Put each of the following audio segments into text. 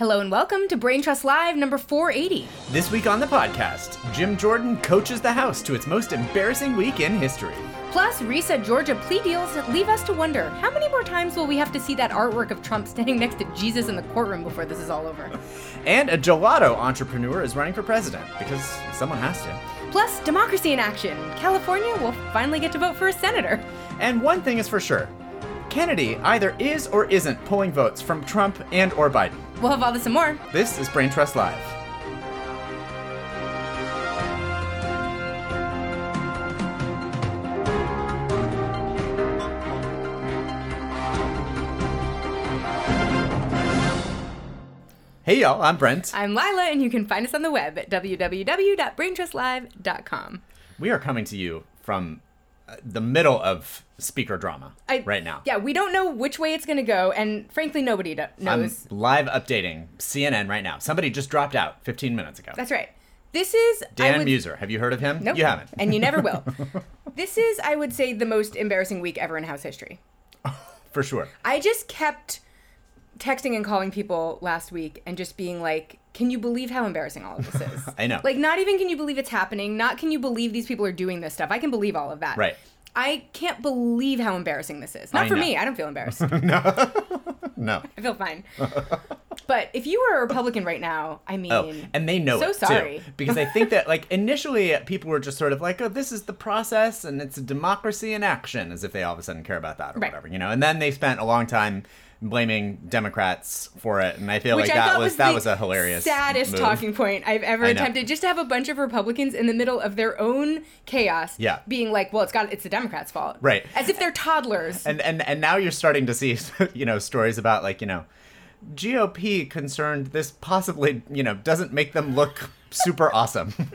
Hello and welcome to Brain Trust Live number 480. This week on the podcast, Jim Jordan coaches the House to its most embarrassing week in history. Plus, reset Georgia plea deals leave us to wonder how many more times will we have to see that artwork of Trump standing next to Jesus in the courtroom before this is all over? And a gelato entrepreneur is running for president because someone has to. Plus, democracy in action. California will finally get to vote for a senator. And one thing is for sure Kennedy either is or isn't pulling votes from Trump and or Biden. We'll have all this and more. This is Brain Trust Live. Hey y'all, I'm Brent. I'm Lila, and you can find us on the web at www.braintrustlive.com. We are coming to you from the middle of speaker drama I- right now. Yeah, we don't know which way it's going to go, and frankly, nobody do- I'm knows. live updating CNN right now. Somebody just dropped out 15 minutes ago. That's right. This is Dan would- Meuser. Have you heard of him? Nope. You haven't. And you never will. this is, I would say, the most embarrassing week ever in House history. For sure. I just kept texting and calling people last week and just being like, can you believe how embarrassing all of this is? I know. Like, not even can you believe it's happening, not can you believe these people are doing this stuff. I can believe all of that. Right. I can't believe how embarrassing this is. Not I for know. me. I don't feel embarrassed. No. No. I feel fine. but if you were a Republican right now, I oh, mean, Oh, and they know so it sorry. too. Because I think that like initially uh, people were just sort of like, oh, this is the process and it's a democracy in action, as if they all of a sudden care about that or Right. whatever, you know. And then they spent a long time blaming Democrats for it, and I feel Which like I that was, was, that was a hilarious saddest move. talking point I've ever attempted. Just to have a bunch of Republicans in the middle of their own chaos, Yeah. being like, "Well, it's got it's the Democrats' fault," Right. As if they're toddlers. And and and now you're starting to see, you know, stories about like you know, GOP concerned this possibly you know doesn't make them look super awesome,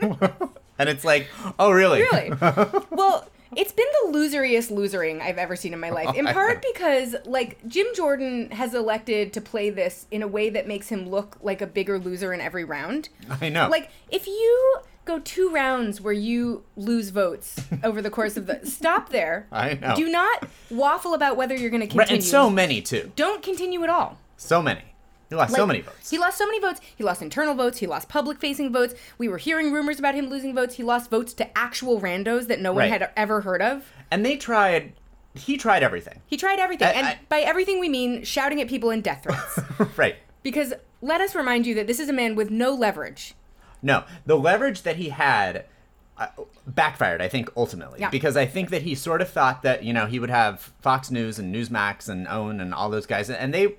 and it's like, oh really? really? well, it's been the loseriest losering I've ever seen in my life. Oh, in part because like Jim Jordan has elected to play this in a way that makes him look like a bigger loser in every round. I know. Like if you go two rounds where you lose votes over the course of the stop there. I know. Do not waffle about whether you're going to continue. and so many too, don't continue at all. so many. He lost so many votes. He lost so many votes. He lost internal votes. He lost public facing votes. We were hearing rumors about him losing votes. He lost votes to actual randos that no one Right. had ever heard of. And they tried. He tried everything. He tried everything. I- and I- by everything, we mean shouting at people in death threats. right. because let us remind you that this is a man with no leverage. No, the leverage that he had uh, backfired, I think, ultimately. Yeah. Because I think that he sort of thought that, you know, he would have Fox News and Newsmax and OAN and all those guys. And they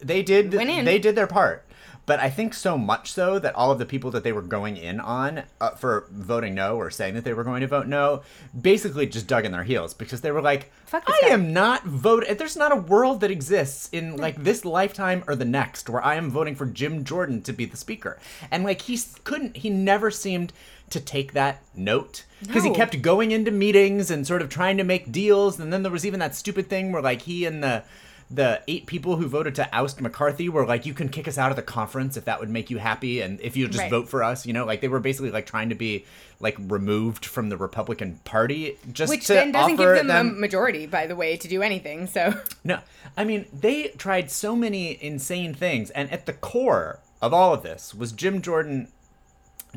they did they did their part. But I think so much so that all of the people that they were going in on uh, for voting no or saying that they were going to vote no basically just dug in their heels because they were like, I guy." am not voting. There's not a world that exists in like this lifetime or the next where I am voting for Jim Jordan to be the speaker. And like he couldn't, he never seemed to take that note because he kept going into meetings and sort of trying to make deals. And then there was even that stupid thing where like he and the the eight people who voted to oust McCarthy were like, you can kick us out of the conference if that would make you happy, and if you just Right. vote for us, you know, like they were basically like trying to be like removed from the Republican Party just Which to then doesn't give them, them a majority, by the way, to do anything. So no, I mean they tried so many insane things, and at the core of all of this was Jim Jordan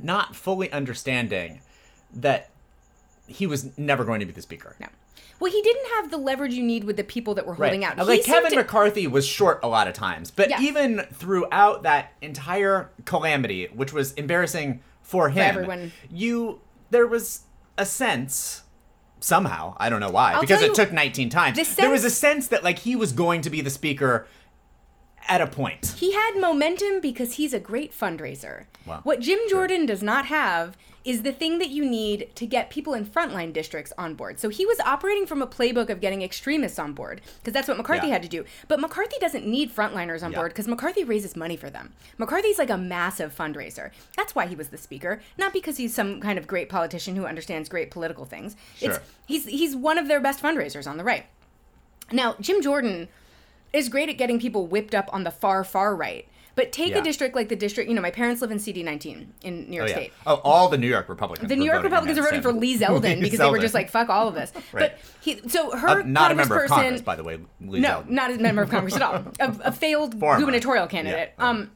not fully understanding that he was never going to be the speaker. no. Well, he didn't have the leverage you need with the people that were holding out. Uh, He Like Kevin to- McCarthy was short a lot of times, but Yeah. even throughout that entire calamity, which was embarrassing for him, everyone. you there was a sense somehow I don't know why I'll because it took 19 times. the there was a sense- sense that like he was going to be the speaker at a point. He had momentum because he's a great fundraiser. Wow. What Jim Jordan does not have is the thing that you need to get people in frontline districts on board. So he was operating from a playbook of getting extremists on board because that's what McCarthy Yeah. had to do. But McCarthy doesn't need frontliners on Yeah. board because McCarthy raises money for them. McCarthy's like a massive fundraiser. That's why he was the speaker, not because he's some kind of great politician who understands great political things. It's Sure. he's he's one of their best fundraisers on the right. Now, Jim Jordan is great at getting people whipped up on the far, far right. But take Yeah. a district like the district, you know, my parents live in CD19 in New York Oh, yeah. State. Oh, all the New York Republicans. The New York Republicans are voting for. Lee Zeldin because they were just like, fuck all of this. Right. But he, so her Uh, not a member of Congress, by the way. Lee no, Zeldin. not a member of Congress at all. A, a failed Former. gubernatorial candidate. Yeah. Um,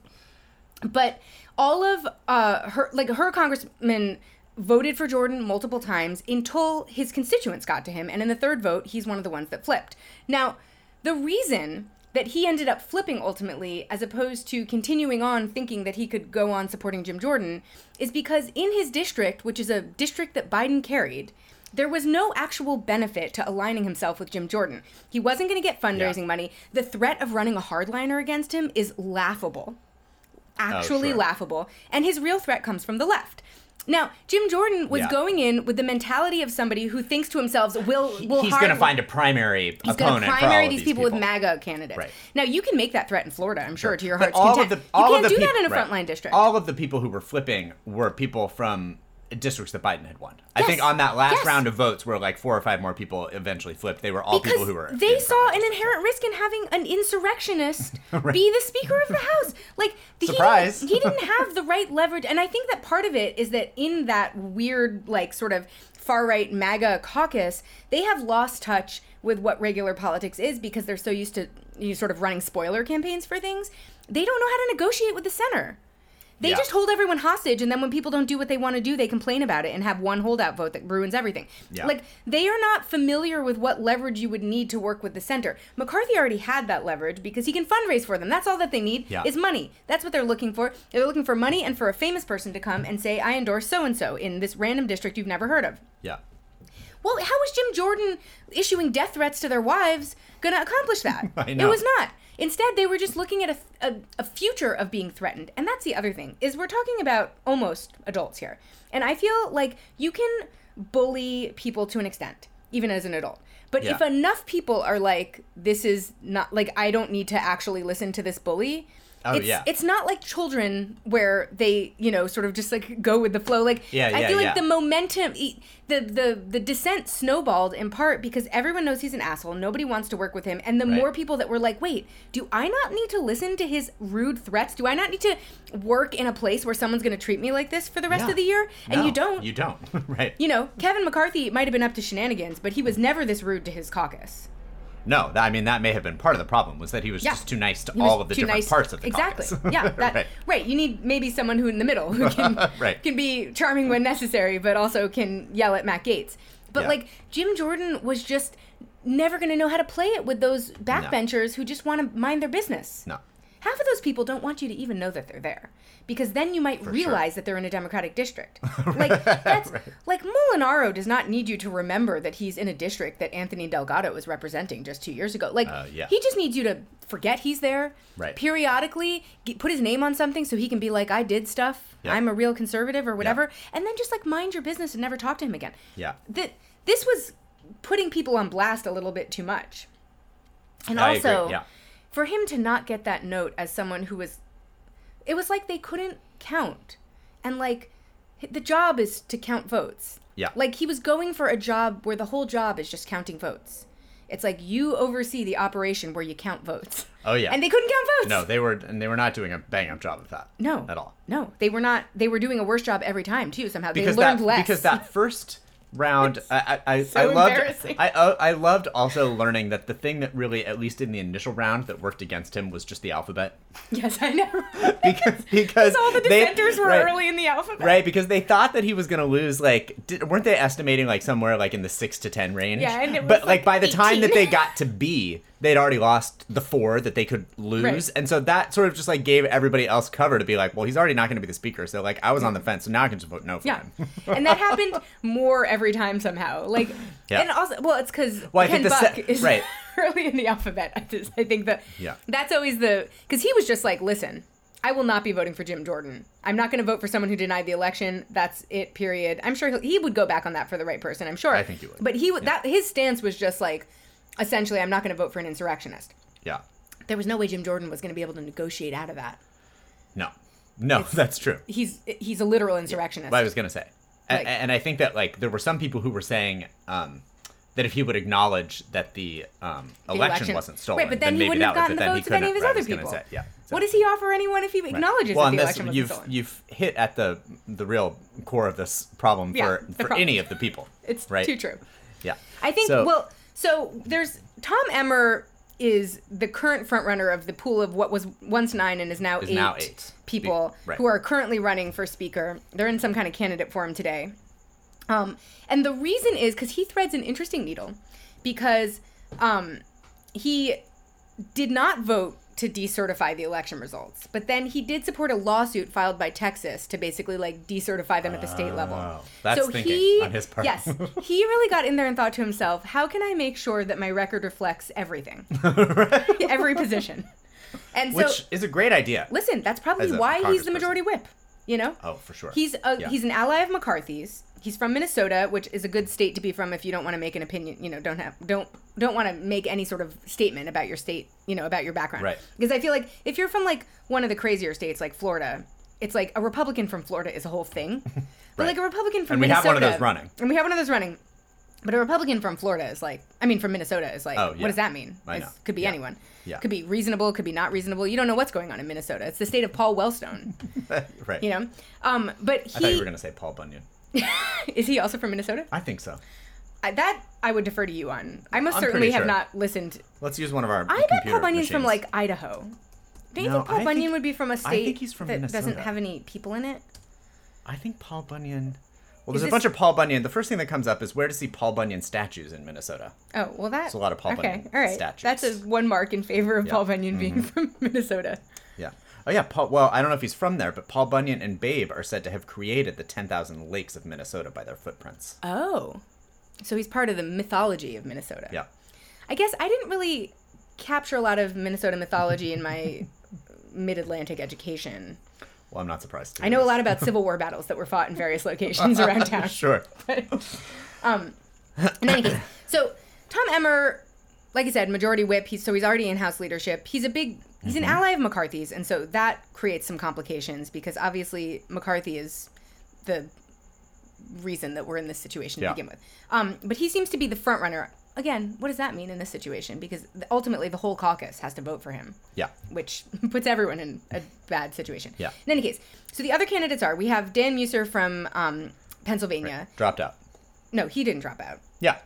But all of uh, her, like her congressman voted for Jordan multiple times until his constituents got to him. And in the third vote, he's one of the ones that flipped. Now, the reason that he ended up flipping ultimately, as opposed to continuing on thinking that he could go on supporting Jim Jordan, is because in his district, which is a district that Biden carried, there was no actual benefit to aligning himself with Jim Jordan. He wasn't going to get fundraising Yeah. money. The threat of running a hardliner against him is laughable. Oh, Actually sure. laughable. And his real threat comes from the left. Now, Jim Jordan was Yeah. going in with the mentality of somebody who thinks to himself, "Will will He's going to find a primary He's opponent going to for all primary of these, these people, with MAGA candidates. Right. Now you can make that threat in Florida, I'm sure, to your But heart's all content. of the all you can't the do that in a right. frontline district. All of the people who were flipping were people from districts that Biden had won. I think on that last Yes. round of votes, where like four or five more people eventually flipped, they were all because people who were. they saw an inherent risk in having an insurrectionist be the Speaker of the House. Like the, Surprise. He, didn't, he didn't have the right leverage, and I think that part of it is that in that weird, like sort of far right MAGA caucus, they have lost touch with what regular politics is because they're so used to you know, sort of running spoiler campaigns for things. They don't know how to negotiate with the center. They Yeah. just hold everyone hostage, and then when people don't do what they want to do, they complain about it and have one holdout vote that ruins everything. Yeah. Like they are not familiar with what leverage you would need to work with the center. McCarthy already had that leverage because he can fundraise for them. That's all that they need Yeah. is money. That's what they're looking for. They're looking for money and for a famous person to come and say, "I endorse so and so in this random district you've never heard of." Yeah. Well, how was Jim Jordan issuing death threats to their wives going to accomplish that? I It was not. Instead, they were just looking at a, a, a future of being threatened. And that's the other thing, is we're talking about almost adults here. And I feel like you can bully people to an extent, even as an adult. But Yeah. if enough people are like, this is not, like, I don't need to actually listen to this bully. Oh, it's, yeah. it's not like children where they, you know, sort of just like go with the flow. Like, Yeah, I yeah, feel like yeah. the momentum the the the descent snowballed in part because everyone knows he's an asshole nobody wants to work with him and the Right. more people that were like wait do i not need to listen to his rude threats do i not need to work in a place where someone's going to treat me like this for the rest Yeah. of the year and No, you don't You don't. right. you know kevin mccarthy might have been up to shenanigans but he was never this rude to his caucus No, that, I mean that may have been part of the problem was that he was Yeah. just too nice to all of the different nice- parts of the exactly. caucus. yeah, that, right. right. You need maybe someone who in the middle who can Right. can be charming when necessary, but also can yell at Matt Gaetz. But Yeah. like Jim Jordan was just never going to know how to play it with those backbenchers who just want to mind their business. No. Half of those people don't want you to even know that they're there because then you might sure. realize that they're in a Democratic district. Like that's like Molinaro does not need you to remember that he's in a district that Anthony Delgado was representing just two years ago. Like Uh, yeah. he just needs you to forget he's there. Right. Periodically get, put his name on something so he can be like, I did stuff. Yeah. I'm a real conservative or whatever, and then just like mind your business and never talk to him again. Yeah. That this was putting people on blast a little bit too much. And I agree, also, yeah. For him to not get that note as someone who was, it was like they couldn't count, and like the job is to count votes. Yeah. Like he was going for a job where the whole job is just counting votes. It's like you oversee the operation where you count votes. Oh yeah. And they couldn't count votes. no, they were and they were not doing a bang up job of that. No. At all. No, they were not. They were doing a worse job every time too. Somehow because they learned that less. because that first round I I, I, so I loved. I uh, I loved also learning that the thing that really at least in the initial round that worked against him was just the alphabet yes, I know. because because all the they- dissenters were right, early in the alphabet. right because they thought that he was going to lose like did, weren't they estimating like somewhere like in the 6 to 10 range Yeah, and it was, but like, like by the time that they got to B they'd already lost the 4 that they could lose Right. and so that sort of just like gave everybody else cover to be like well he's already not going to be the speaker so like I was on the fence so now I can just vote no for Yeah, him and that happened more every time somehow. Like, Yeah. and also, well, it's because Well, I Ken think the Buck se- is right. early in the alphabet. I just, I think that Yeah. that's always the because he was just like, listen, I will not be voting for Jim Jordan. I'm not going to vote for someone who denied the election. That's it. Period. I'm sure he'll, he would go back on that for the right person. I'm sure. I think he would. But he would that his stance was just like, essentially, I'm not going to vote for an insurrectionist. yeah There was no way Jim Jordan was going to be able to negotiate out of that. no no that's true He's he's a literal insurrectionist. what I was gonna say, Like- and I think that like there were some people who were saying um, that if he would acknowledge that the, um, The election, wasn't stolen, Right, but then, he maybe wouldn't have gotten the then he votes of any of his right, other people. say, yeah. What does he offer anyone if he acknowledges well, that the this, election wasn't you've stolen? you've hit at the the real core of this problem Yeah, for for problem. any of the people. It's right? too true. Yeah, I think So- well, so there's Tom Emmer is the current frontrunner of the pool of what was once nine and is now, Is eight, now eight. people Be- right. who are currently running for speaker. They're in some kind of candidate forum today. Um, and the reason is because he threads an interesting needle because um, he did not vote to decertify the election results, but then he did support a lawsuit filed by Texas to basically like decertify them at the state level. Oh, that's so thinking he, on his part. yes, he really got in there and thought to himself, "How can I make sure that my record reflects everything, every position?" And so, Which is a great idea. listen, that's probably why he's the majority whip. You know, Oh, for sure. He's a, Yeah. he's an ally of McCarthy's. He's from Minnesota, which is a good state to be from if you don't want to make an opinion. You know, don't have don't don't want to make any sort of statement about your state. You know, about your background. Right. Because I feel like if you're from like one of the crazier states like Florida, it's like a Republican from Florida is a whole thing. But like a Republican from And we have Minnesota, one of those running. and we have one of those running. But a Republican from Florida is like, I mean, from Minnesota is like, Oh, what does that mean? It Could be Yeah. anyone. Yeah. Could be reasonable. Could be not reasonable. You don't know what's going on in Minnesota. It's the state of Paul Wellstone. right. you know. Um, but I thought you were going to say Paul Bunyan. is he also from Minnesota? I think so. I, that I would defer to you on. I most I'm certainly have sure. not listened. Let's use one of our I bet Paul Bunyan's from like Idaho. Don't you No, think Paul I Bunyan think- would be from a state from that doesn't have any people in it? I think Paul Bunyan. Well, Is there's a bunch of Paul Bunyan. The first thing that comes up is where to see Paul Bunyan statues in Minnesota. Oh well, that's a lot of Paul okay, Bunyan all right. statues. That's a one mark in favor of Yeah. Mm-hmm. Paul Bunyan being from Minnesota. Yeah. Oh yeah, Paul. Well, I don't know if he's from there, but Paul Bunyan and Babe are said to have created the 10,000 lakes of Minnesota by their footprints. Oh, so he's part of the mythology of Minnesota. Yeah. I guess I didn't really capture a lot of Minnesota mythology in my mid-Atlantic education. Well, I'm not surprised. I know a lot about Civil War battles that were fought in various locations around town. Sure. um, in any case, so Tom Emmer, like I said, majority whip. He's so he's already in House leadership. He's a big. He's Mm-hmm. an ally of McCarthy's, and so that creates some complications because obviously McCarthy is the reason that we're in this situation to Yeah. begin with. Um, but he seems to be the front runner. Again, what does that mean in this situation? Because ultimately, the whole caucus has to vote for him Yeah. which puts everyone in a bad situation. Yeah. In any case, so the other candidates are we have Dan Meuser from um, Pennsylvania. Dropped out. No, he didn't drop out. Yeah.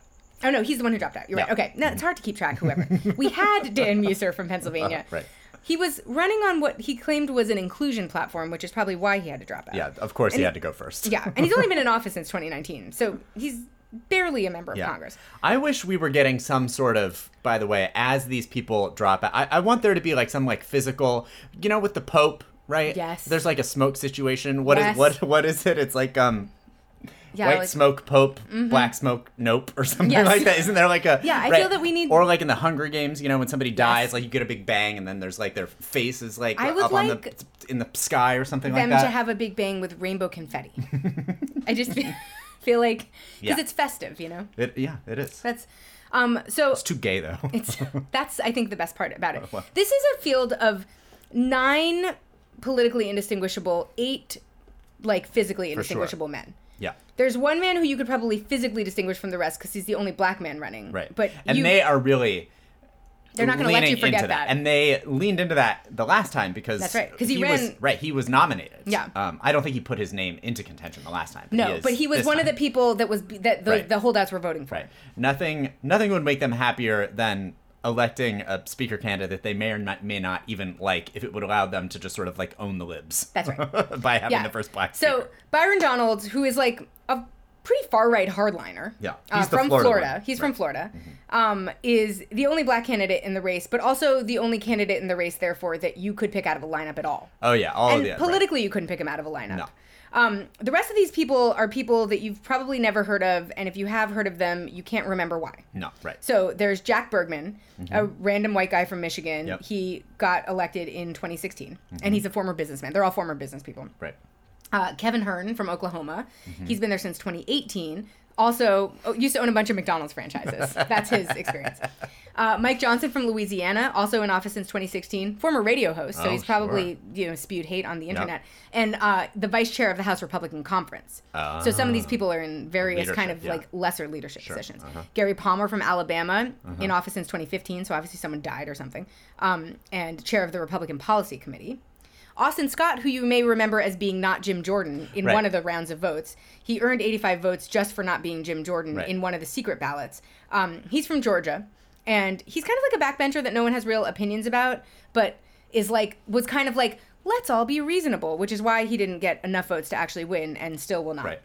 Oh no, he's the one who dropped out. You're right. Okay, no, it's hard to keep track. Whoever we had Dan Meuser from Pennsylvania. Right. He was running on what he claimed was an inclusion platform, which is probably why he had to drop out. Yeah. Of course, he had to go first. Yeah, and he's only been in office since 2019, so he's barely a member of Yeah. Congress. I wish we were getting some sort of, by the way, as these people drop out, I, I want there to be like some like physical, you know, with the Pope, right? Yes. There's like a smoke situation. What is Yes. what what is it? It's like um Yeah, white like- Mm-hmm. smoke Pope, black smoke Nope, or something Yes. like that. Isn't there like a Yeah, I right? feel that we need- or like in the Hunger Games, you know, when somebody dies, Yes. like you get a big bang, and then there's like their face is like I would up on the in the sky or something like that. them to have a big bang with rainbow confetti. I just feel, feel like because Yeah. it's festive, you know. it, yeah, it is. That's um so It's too gay though. it's that's I think the best part about it. Well. This is a field of nine politically indistinguishable, eight like physically sure. indistinguishable men. yeah. There's one man who you could probably physically distinguish from the rest because he's the only black man running. Right. But and you, they are really they're not going to let you forget into that. And they leaned into that the last time because That's right, 'cause he was ran- right. He was nominated. Yeah. Um, I don't think he put his name into contention the last time. no, is but he was one of the people that was that the, Right. the holdouts were voting for. Right. Nothing. Nothing would make them happier than electing a speaker candidate that they may or not, may not even like if it would allow them to just sort of like own the libs. That's right. by having Yeah. the first black So. Byron Donalds, who is like a pretty far right hardliner, Yeah, uh, he's the from Florida Florida. He's from Right. Mm-hmm. Florida. Um, is the only black candidate in the race, but also the only candidate in the race, therefore, that you could pick out of a lineup at all. Oh yeah, all and of the right. politically, you couldn't pick him out of a lineup. No. Um, the rest of these people are people that you've probably never heard of, and if you have heard of them, you can't remember why. No, right. So there's Jack Bergman, a random white guy from Michigan. Mm-hmm. Yep. Mm-hmm. He got elected in 2016, and he's a former businessman. They're all former business people. Right. Uh, Kevin Hern from Oklahoma. Mm-hmm. He's been there since 2018. Also, oh, used to own a bunch of McDonald's franchises. That's his experience. Uh, Mike Johnson from Louisiana, also in office since 2016, former radio host, so Oh, he's probably you know spewed hate on the internet, and uh, the vice chair of the House Republican Conference. so some of these people are in various kind of yeah. like lesser leadership Sure, positions. uh-huh. Gary Palmer from Alabama, in office since 2015, so obviously someone died or something, um, and chair of the Republican Policy Committee. Austin Scott, who you may remember as being not Jim Jordan in Right. one of the rounds of votes, he earned 85 votes just for not being Jim Jordan Right. in one of the secret ballots. Um, he's from Georgia. and he's kind of like a backbencher that no one has real opinions about, but is like was kind of like let's all be reasonable, which is why he didn't get enough votes to actually win and still will not. Right.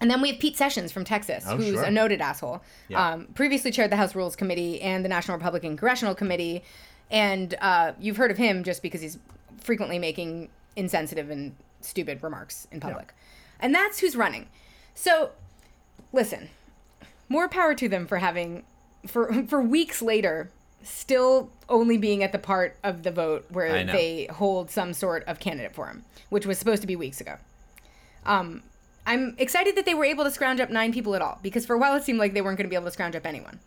And then we have Pete Sessions from Texas, Oh, who's sure. a noted asshole. Yeah. Um, previously chaired the House Rules Committee and the National Republican Congressional Committee. And uh, you've heard of him just because he's frequently making insensitive and stupid remarks in public. And that's who's running. So, listen, more power to them for having, for, for weeks later, still only being at the part of the vote where they hold some sort of candidate for him, which was supposed to be weeks ago. Um, I'm excited that they were able to scrounge up nine people at all because for a while it seemed like they weren't going to be able to scrounge up anyone.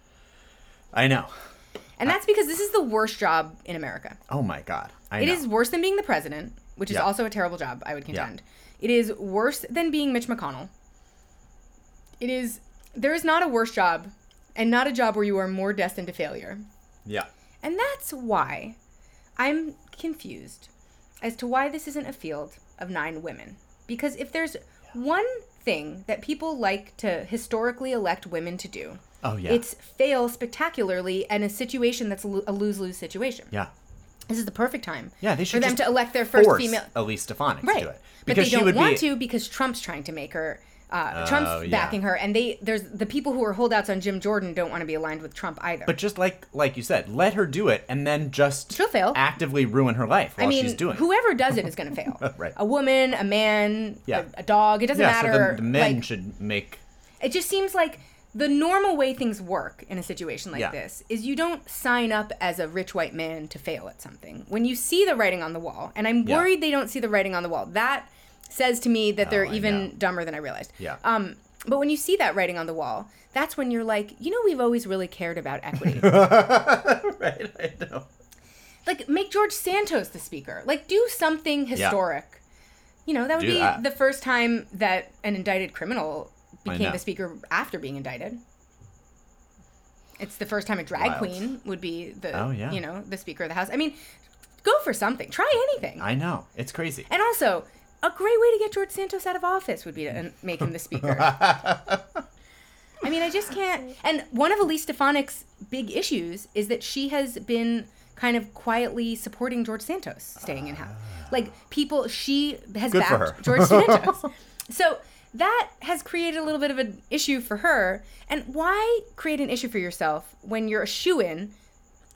I know. And that's because this is the worst job in America. Oh my god. I It know. is worse than being the president, which is Yeah. also a terrible job, I would contend. It is worse than being Mitch McConnell. It is there is not a worse job and not a job where you are more destined to failure. Yeah. And that's why I'm confused as to why this isn't a field of nine women. Because if there's one thing that people like to historically elect women to do, Oh yeah. it's fail spectacularly and a situation that's a lose lose situation. yeah. This is the perfect time Yeah, they should for them to elect their first female. Elise Stefanik Right. to do it but they she don't want be to because Trump's trying to make her. Uh, Oh, Trump's yeah. backing her, and they there's the people who are holdouts on Jim Jordan don't want to be aligned with Trump either. But just like like you said, let her do it and then just She'll fail. actively ruin her life while I mean, she's doing it. whoever does it is going to fail. Right. A woman, a man, Yeah. a, a dog. It doesn't Yeah, matter. so the, the men like, should make it just seems like the normal way things work in a situation like Yeah. this is you don't sign up as a rich white man to fail at something. When you see the writing on the wall, and I'm Yeah. worried they don't see the writing on the wall. That says to me that they're Oh, I even know. dumber than I realized. Yeah. Um, but when you see that writing on the wall, that's when you're like, you know, we've always really cared about equity. right. I know. like make George Santos the speaker. Like do something historic. Yeah. You know, that would Do be that. the first time that an indicted criminal became the speaker after being indicted. It's the first time a drag Wild. queen would be the Oh, yeah. you know, the speaker of the house. I mean, go for something. Try anything. I know. It's crazy. and also, a great way to get George Santos out of office would be to uh, make him the speaker. I mean, I just can't. And one of Elise Stefanik's big issues is that she has been kind of quietly supporting George Santos staying in house. Like people, she has Good backed. George Santos. so that has created a little bit of an issue for her. And why create an issue for yourself when you're a shoe in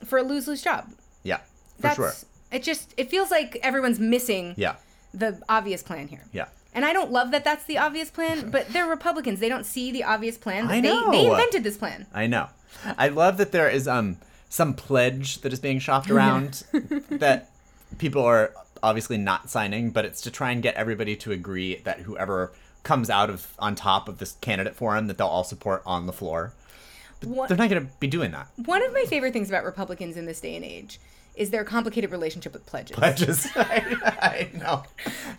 for a lose lose job? Yeah. For That's sure. it. Just it feels like everyone's missing Yeah. the obvious plan here. Yeah. And I don't love that that's the obvious plan, but they're Republicans. They don't see the obvious plan. I they, know. they invented this plan. I know. I love that there is um some pledge that is being shopped around that people are obviously not signing, but it's to try and get everybody to agree that whoever comes out of on top of this candidate forum that they'll all support on the floor. One, They're not going to be doing that. one of my favorite things about Republicans in this day and age is their complicated relationship with pledges. Pledges. I, I know.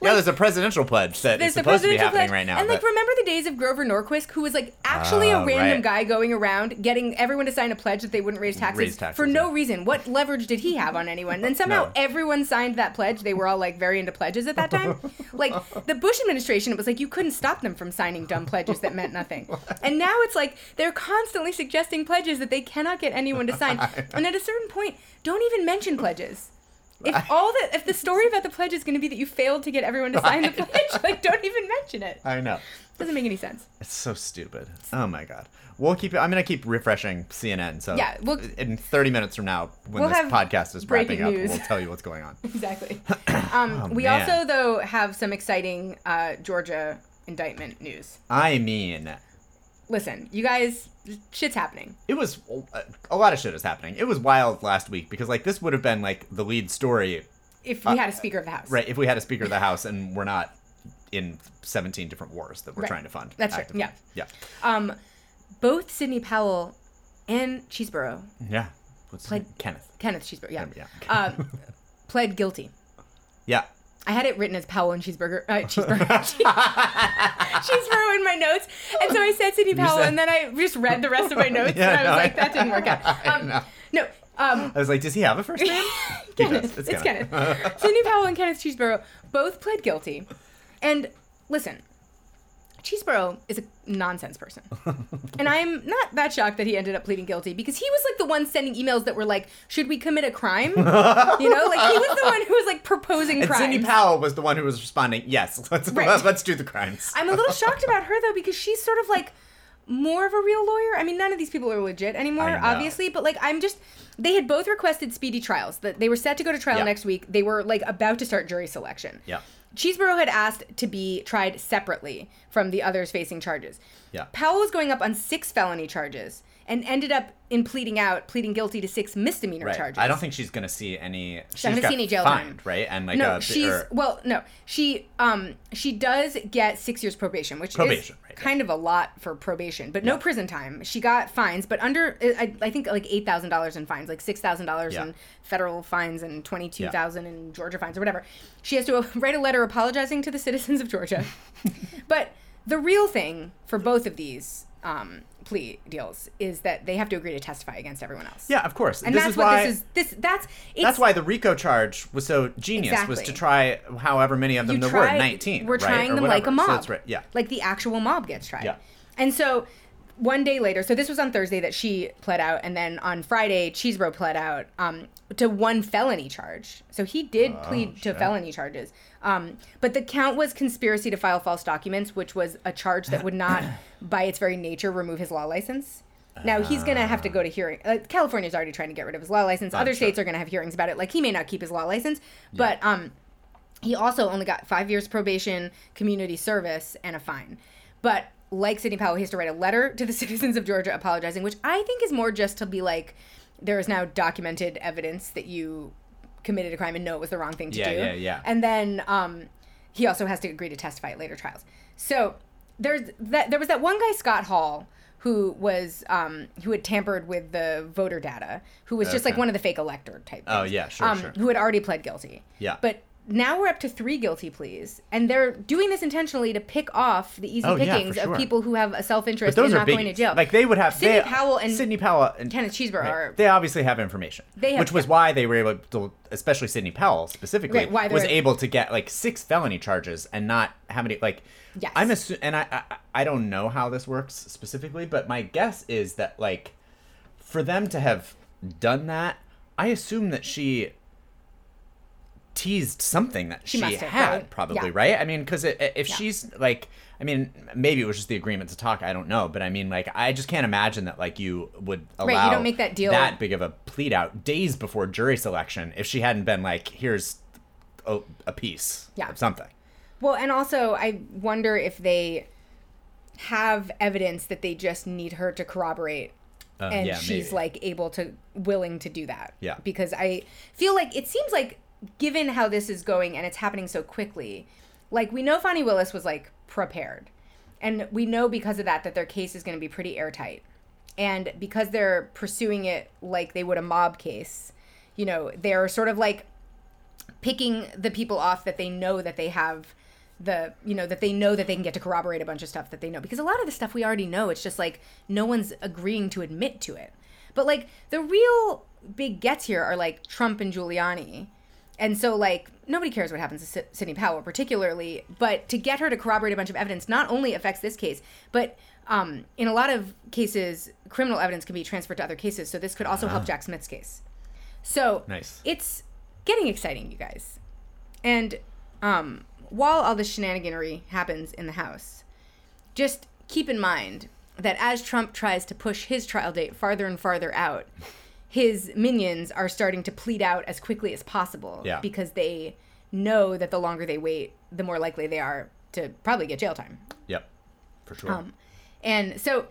yeah, there's a presidential pledge that is supposed to be happening pledge. right now. And like, remember the days of Grover Norquist, who was like actually a Oh, random right. guy going around getting everyone to sign a pledge that they wouldn't raise taxes, Raise taxes, for no reason. What leverage did he have on anyone? And somehow No. everyone signed that pledge. They were all like very into pledges at that time. like the Bush administration, it was like you couldn't stop them from signing dumb pledges that meant nothing. And now it's like they're constantly suggesting pledges that they cannot get anyone to sign. And at a certain point, don't even mention pledges. If all the if the story about the pledge is going to be that you failed to get everyone to sign the pledge, like don't even mention it. I know. Doesn't make any sense. It's so stupid. Oh my god. We'll keep. I'm gonna keep refreshing CNN. So Yeah, we'll- in 30 minutes from now, when We'll this have podcast is breaking wrapping up, news. we'll tell you what's going on. Exactly. Um, we Oh, man. also though have some exciting uh, Georgia indictment news. I mean, Listen, you guys, shit's happening. it was a lot of shit is happening. It was wild last week because like this would have been like the lead story, If we had a Speaker of the House, Uh, right? If we had a Speaker of the House and we're not in 17 different wars that we're Right. trying to fund. That's right, yeah. Yeah. Um, both Sidney Powell and Cheeseborough, Yeah. What's Played- Kenneth. Kenneth Cheeseborough, yeah, Yeah. um, pled guilty. Yeah. I had it written as Powell and Cheeseburger, uh, Cheeseburger, Cheeseborough in my notes, and so I said Sidney Powell, said- and then I just read the rest of my notes, Yeah, and I was no, like, that didn't work out. Um, no, um, I was like, does he have a first name? Kenneth. does. It's, Kenneth. Sidney Powell and Kenneth Cheeseborough both pled guilty. And listen, Cheeseborough is a nonsense person. and I'm not that shocked that he ended up pleading guilty because he was like the one sending emails that were like, should we commit a crime? you know, like he was the one who was like proposing And crimes. Sidney Powell was the one who was responding, yes, let's, Right. let's do the crimes. I'm a little shocked about her though because she's sort of like more of a real lawyer. I mean, none of these people are legit anymore, obviously, but like I'm just they had both requested speedy trials. That they were set to go to trial Yeah. next week. They were like about to start jury selection. Yeah. Cheeseborough had asked to be tried separately from the others facing charges. Yeah. Powell was going up on six felony charges and ended up in pleading out, pleading guilty to six misdemeanor Right. charges. I don't think she's gonna see any. She's not gonna got see any jail fined, time. right? And like no, a, she's or- well, no, she um she does get six years probation, which Probation, is right, kind of a lot for probation, but no prison time. She got fines, but under I, I think like eight thousand dollars in fines, like six thousand dollars Yeah. in federal fines and twenty two thousand in Georgia fines or whatever. She has to write a letter apologizing to the citizens of Georgia. but the real thing for both of these um, plea deals is that they have to agree to testify against everyone else. yeah, of course. and this that's is what why. this is. This that's it's, that's why the RICO charge was so genius. Was to try however many of them you there try- were, nineteen. We're right? trying them like a mob. So right. Yeah. Like the actual mob gets tried. Yeah. And so one day later, so this was on Thursday that she pled out, and then on Friday, Chesebro pled out um, to one felony charge. So he did plead to felony charges. Um, but the count was conspiracy to file false documents, which was a charge that would not, by its very nature, remove his law license. Now he's gonna have to go to hearing. Uh, California's already trying to get rid of his law license. Other sure. states are gonna have hearings about it. Like he may not keep his law license, but um, he also only got five years probation, community service, and a fine. But like Sidney Powell, he has to write a letter to the citizens of Georgia apologizing, which I think is more just to be like, there is now documented evidence that you committed a crime and know it was the wrong thing to Yeah, do. yeah, yeah. And then um, he also has to agree to testify at later trials. So there's that. There was that one guy, Scott Hall, who was um, who had tampered with the voter data, who was just like one of the fake elector type. Oh, yeah, sure, um, sure. Who had already pled guilty. Yeah. But now we're up to three guilty pleas, and they're doing this intentionally to pick off the easy Oh, yeah, pickings sure. of people who have a self interest in not big. going to jail. Like they would have. Sidney Powell and Sidney Powell and Kenneth Cheeseborough are They obviously have information, They have- which was yeah. why they were able to, especially Sidney Powell specifically, Right, why was able to get like six felony charges and not how many like. Yes. I'm assuming, and I, I I don't know how this works specifically, but my guess is that like, for them to have done that, I assume that she teased something that she, have, had right? probably Yeah. right i mean because if Yeah. she's like i mean maybe it was just the agreement to talk i don't know but i mean like i just can't imagine that like you would allow Right, you don't make that deal- that big of a plead out days before jury selection if she hadn't been like here's a, a piece Yeah. of something Well, and also I wonder if they have evidence that they just need her to corroborate. Uh, and yeah, she's maybe. like able to willing to do that. Yeah. Because I feel like it seems like given how this is going and it's happening so quickly, like we know Fani Willis was like prepared. And we know because of that that their case is going to be pretty airtight. And because they're pursuing it like they would a mob case, you know, they're sort of like picking the people off that they know that they have the you know that they know that they can get to corroborate a bunch of stuff that they know because a lot of the stuff we already know it's just like no one's agreeing to admit to it but like the real big gets here are like Trump and Giuliani and so like nobody cares what happens to Sid- Sidney Powell particularly but to get her to corroborate a bunch of evidence not only affects this case but um, in a lot of cases criminal evidence can be transferred to other cases so this could also help Jack Smith's case so Nice. it's getting exciting, you guys. And um, while all this shenaniganery happens in the House, just keep in mind that as Trump tries to push his trial date farther and farther out, his minions are starting to plead out as quickly as possible Yeah. because they know that the longer they wait, the more likely they are to probably get jail time. yep for sure Um, and so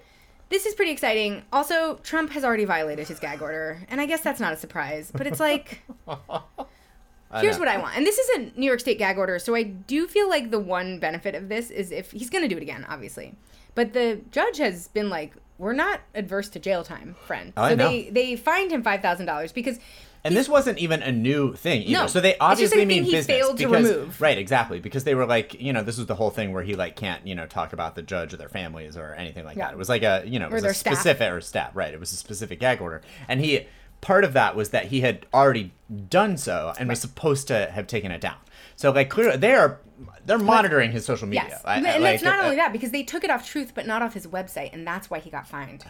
this is pretty exciting. Also, Trump has already violated his gag order, and I guess that's not a surprise, but it's like here's what I want. And this is a New York State gag order, so I do feel like the one benefit of this is if he's going to do it again, obviously. But the judge has been like, "We're not adverse to jail time, friend." I so know. they they fined him five thousand dollars because And this wasn't even a new thing either. No, so they obviously mean he business failed to because remove. right, exactly, because they were like, you know, this was the whole thing where he like can't, you know, talk about the judge or their families or anything like Yeah. that. It was like a, you know, it was a staff. specific or staff, right? It was a specific gag order, and he part of that was that he had already done so and was supposed to have taken it down. So like clearly they are they're monitoring his social media. Yes, I- and I- it's like, not uh, only that because they took it off Truth, but not off his website, and that's why he got fined.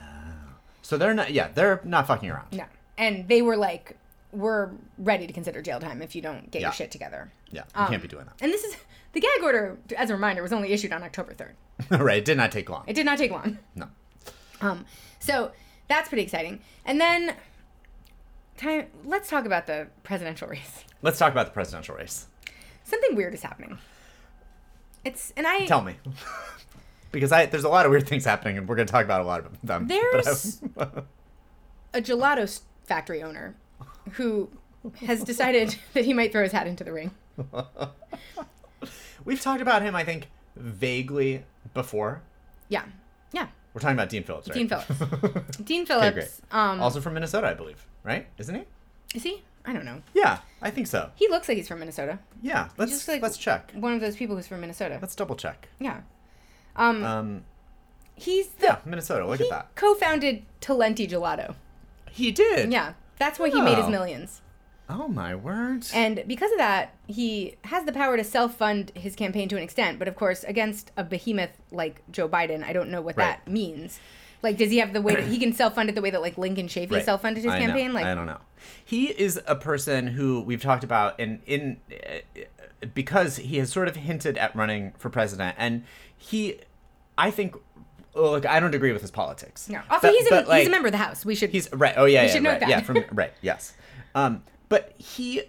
So they're not. Yeah, they're not fucking around. No, and they were like, "We're ready to consider jail time if you don't get Yeah. your shit together." Yeah, you Um, can't be doing that. And this is the gag order, as a reminder, was only issued on October third. right. It did not take long. It did not take long. No. Um, so that's pretty exciting. And then, time. Let's talk about the presidential race. Let's talk about the presidential race. Something weird is happening. It's and I Tell me. because I there's a lot of weird things happening, and we're going to talk about a lot of them. I- There's- a gelato factory owner who has decided that he might throw his hat into the ring. We've talked about him, I think, vaguely before. Yeah, yeah. We're talking about Dean Phillips, right? Dean Phillips. Dean Okay, Phillips. great. Um, also from Minnesota, I believe, right? Isn't he? is he? I don't know. Yeah, I think so. He looks like he's from Minnesota. Yeah, let's just like- let's check. One of those people who's from Minnesota. Let's double check. Yeah. Um, Um, he's the yeah, Minnesota. Look at that. co-founded Talenti Gelato. He did. Yeah, that's why he made his Oh. millions. Oh my word. And because of that, he has the power to self-fund his campaign to an extent. But of course, against a behemoth like Joe Biden, I don't know what Right. that means. Like, does he have the way that he can self-fund it the way that like Lincoln Chafee Right. self-funded his I know. campaign? Like, I don't know. He is a person who we've talked about, and in, uh, because he has sort of hinted at running for president, and he, I think, look, I don't agree with his politics. no. Also, But- he's, a, but, he's a member of the House. We should. He's right. Oh yeah, yeah, should note that. Yeah, from right. Yes. Um, but he,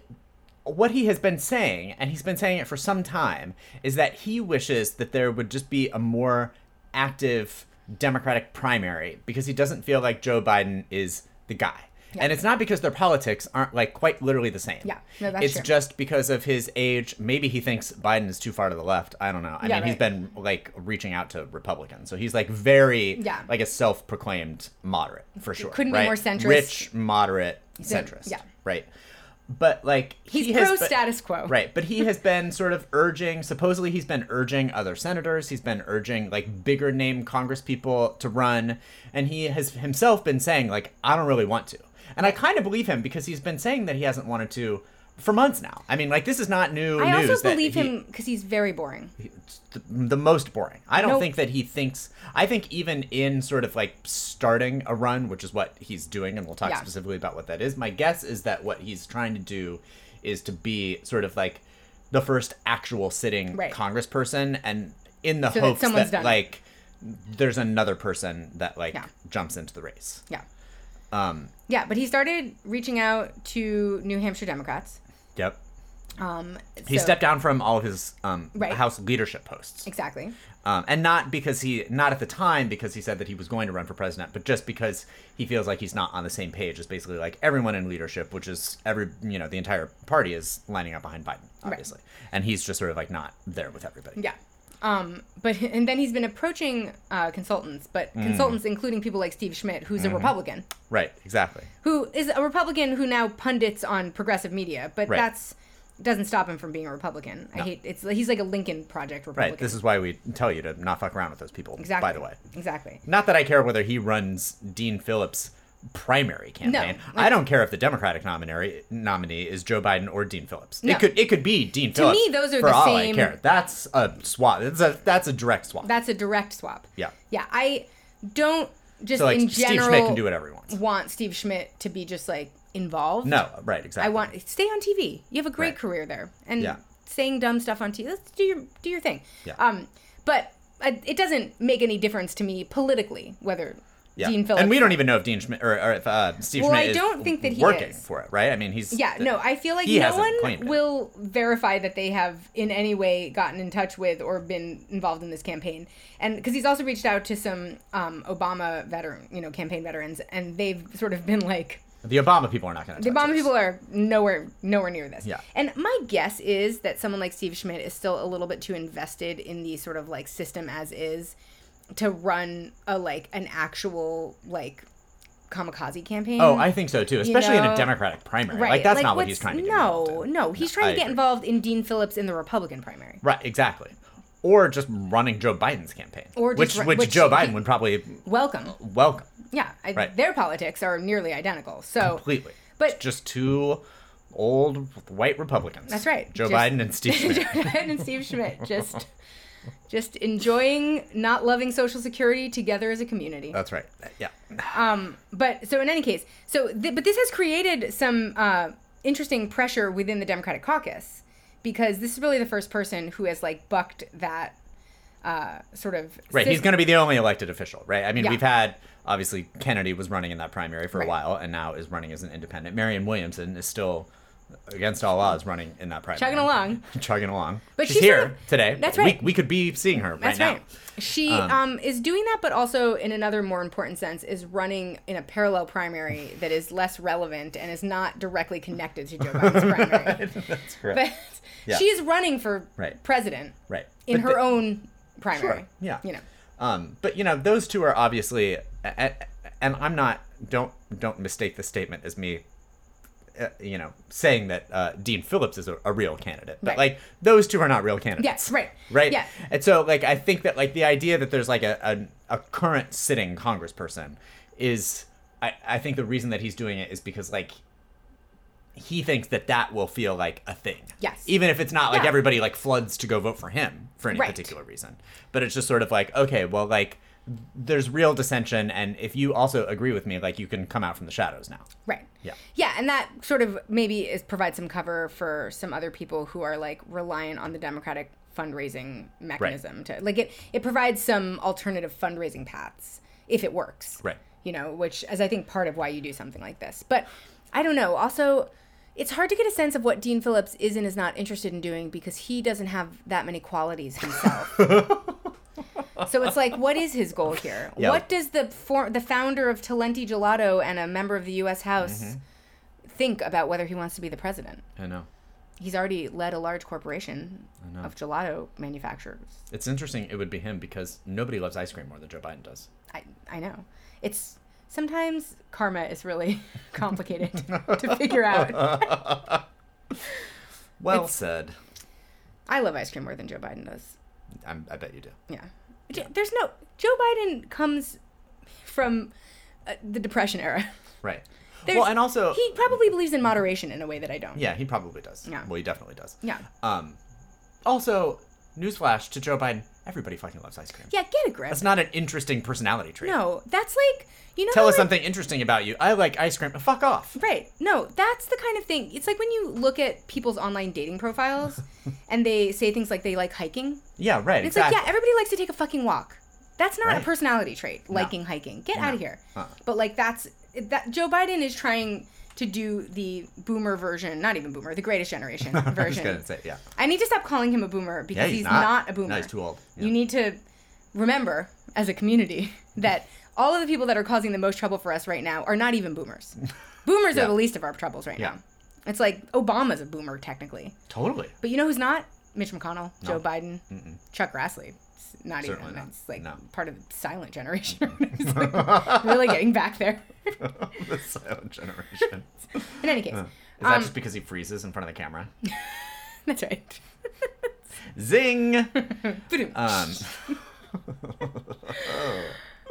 what he has been saying, and he's been saying it for some time, is that he wishes that there would just be a more active Democratic primary because he doesn't feel like Joe Biden is the guy. And it's not because their politics aren't like quite literally the same. Yeah. No, that's it's true. just because of his age. Maybe he thinks Biden is too far to the left. I don't know. I Yeah, mean, he's been like reaching out to Republicans, so he's like very Yeah. like a self-proclaimed moderate for sure. Couldn't be more centrist. Rich, moderate, centrist. yeah. Right. But like he's he has pro been- status quo. Right, but he has been sort of urging. Supposedly, he's been urging other senators. He's been urging like bigger name Congress people to run, and he has himself been saying like, "I don't really want to." And I kind of believe him because he's been saying that he hasn't wanted to for months now. I mean, like this is not new I news. also that believe he- him because he's very boring. the, the most boring. I don't Nope. think that he thinks. I think even in sort of like starting a run, which is what he's doing, and we'll talk Yeah. specifically about what that is. My guess is that what he's trying to do is to be sort of like the first actual sitting Right. congressperson, and in the So hopes that, it. like there's another person that like Yeah. jumps into the race. Yeah. Um. Yeah, but he started reaching out to New Hampshire Democrats. Yep. Um, He so- stepped down from all of his um, Right. House leadership posts. Exactly. Um, and not because he, not at the time because he said that he was going to run for president, but just because he feels like he's not on the same page as basically like everyone in leadership, which is every, you know, the entire party is lining up behind Biden, obviously. And he's just sort of like not there with everybody. Yeah. Um, but and then he's been approaching uh, consultants, but Mm. consultants including people like Steve Schmidt, who's Mm-hmm. a Republican, Right, exactly. who is a Republican who now pundits on progressive media, but Right. that's doesn't stop him from being a Republican. I hate it's he's like a Lincoln Project Republican. Right. This is why we tell you to not fuck around with those people, exactly by the way. exactly. Not that I care whether he runs Dean Phillips' primary campaign. I like- don't care if the Democratic nominee nominee is Joe Biden or Dean Phillips. No. It could it could be Dean To Phillips. To me, those are for the all same- I care. That's a swap. That's a that's a direct swap. That's a direct swap. yeah. Yeah, I don't just So like in Steve general Schmidt can do whatever he wants. want Steve Schmidt to be just like involved. No, right, exactly. I want stay on TV. You have a great Right. career there, and Yeah. saying dumb stuff on TV. Let's do your do your thing. Yeah. Um, but uh, it doesn't make any difference to me politically whether yeah. Dean Phillips. and we don't even know if Dean Schmidt or, or if uh, Steve Well, Schmidt I is don't think that he working is. for it, right? I mean, he's Yeah, no, I feel like no one will verify that they have in any way gotten in touch with or been involved in this campaign. And because he's also reached out to some um, Obama veteran, you know, campaign veterans, and they've sort of been like, the Obama people are not going to. The Obama people are nowhere nowhere near this. Yeah. And my guess is that someone like Steve Schmidt is still a little bit too invested in the sort of like system as is to run a like an actual like kamikaze campaign. Oh, I think so too, especially in know? a Democratic primary. right. Like that's not what he's trying to get No, in. no, he's I trying to get agree. involved in Dean Phillips in the Republican primary. Right, exactly. Or just running Joe Biden's campaign, Or just which run- which, which Joe Biden would probably Welcome. welcome Yeah, I, Right. their politics are nearly identical. So completely. But- It's just two old white Republicans. That's right. Joe Just- Biden and Steve Schmidt. Joe Biden and Steve Schmidt just just enjoying not loving Social Security together as a community. That's right. Yeah. Um, but so in any case, so th- but this has created some uh, interesting pressure within the Democratic caucus because this is really the first person who has like bucked that uh, sort of Right. He's going to be the only elected official, right? I mean, Yeah. we've had obviously Kennedy was running in that primary for Right. a while, and now is running as an independent. Marianne Williamson is still against all odds running in that primary. chugging along. chugging along. But she's, she's here sort of- today. That's right. We, could be seeing her That's right, right. She Um, um, is doing that, but also in another more important sense, is running in a parallel primary that is less relevant and is not directly connected to Joe Biden's primary. That's correct. But Yeah. she is running for Right. president right. in But her the- own primary. Sure. Yeah. You know. Um, but you know, those two are obviously, and I'm not. Don't don't mistake the statement as me. Uh, you know, saying that uh, Dean Phillips is a, a real candidate, but Right. like those two are not real candidates. Yes, right. Right. Yeah. And so, like, I think that like the idea that there's like a a, a current sitting Congressperson is, I I think the reason that he's doing it is because like. He thinks that that will feel like a thing. Yes. Even if it's not like Yeah. everybody like floods to go vote for him for any Right. particular reason. But it's just sort of like, okay, well, like, there's real dissension, and if you also agree with me, like, you can come out from the shadows now. Right. Yeah. Yeah, and that sort of maybe is provides some cover for some other people who are like reliant on the Democratic fundraising mechanism to like it it provides some alternative fundraising paths if it works. Right. You know, which is I think part of why you do something like this. But I don't know. Also, it's hard to get a sense of what Dean Phillips is and is not interested in doing because he doesn't have that many qualities himself. so it's like, what is his goal here? Yeah. What does the for, the founder of Talenti Gelato and a member of the U.S. House Mm-hmm. think about whether he wants to be the president? I know. He's already led a large corporation of gelato manufacturers. It's interesting it would be him because nobody loves ice cream more than Joe Biden does. I I know. It's sometimes karma is really complicated to figure out. Well It's- said. I love ice cream more than Joe Biden does. I'm, I bet you do. Yeah. There's no Joe Biden comes from uh, the Depression era. Right. There's- well, and also, he probably believes in moderation in a way that I don't. yeah, he probably does. Yeah. Well, he definitely does. Yeah. Um, also, newsflash to Joe Biden: everybody fucking loves ice cream. Yeah, get a grip. That's not an interesting personality trait. no, that's like you know. Tell us like- something interesting about you. I like ice cream. Fuck off. Right. No, that's the kind of thing. It's like when you look at people's online dating profiles and they say things like they like hiking. Yeah, right. It's exactly. like, yeah, everybody likes to take a fucking walk. That's not a personality trait, liking hiking. Get out of here. Uh-uh. But like that's that Joe Biden is trying to do the boomer version, not even boomer, the greatest generation I was version. gonna say, yeah. I need to stop calling him a boomer because Yeah, he's he's, not. not. a boomer. No, he's too old. You need to remember as a community that all of the people that are causing the most trouble for us right now are not even boomers. Boomers Yeah. are the least of our troubles right Yeah. now. It's like Obama's a boomer technically. Totally. But you know who's not? Mitch McConnell, No. Joe Biden, Chuck Grassley. Not Certainly even. not. It's like No. part of the silent generation. Like really getting back there. the silent generation. In any case, Is that Um, just because he freezes in front of the camera? that's right. Zing. Um,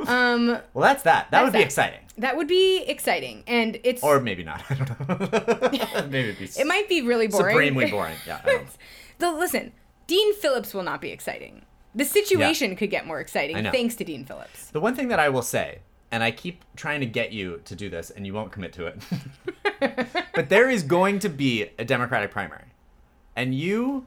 Um, well, that's that. That would be that. exciting, that would be exciting, and it's or maybe not. I don't know. maybe it'd be it might be really boring. supremely boring. Yeah. The listen, Dean Phillips will not be exciting. The situation could get more exciting thanks to Dean Phillips. The one thing that I will say, and I keep trying to get you to do this, and you won't commit to it, but there is going to be a Democratic primary, and you,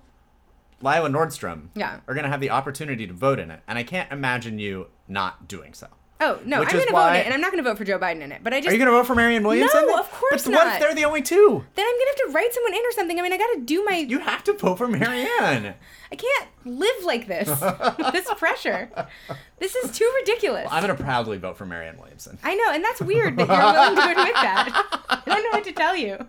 Lila Nordstrom, Yeah. are going to have the opportunity to vote in it, and I can't imagine you not doing so. Oh no, I'm going to vote in it, and I'm not going to vote for Joe Biden in it. But I just Are you going to vote for Marianne Williamson? No, of course But not. if they're the only two? then I'm going to have to write someone in or something. I mean, I got to do my. You have to vote for Marianne. I can't live like this. this pressure. This is too ridiculous. I'm going to proudly vote for Marianne Williamson. I know, and that's weird that you're willing to admit that. I don't know what to tell you.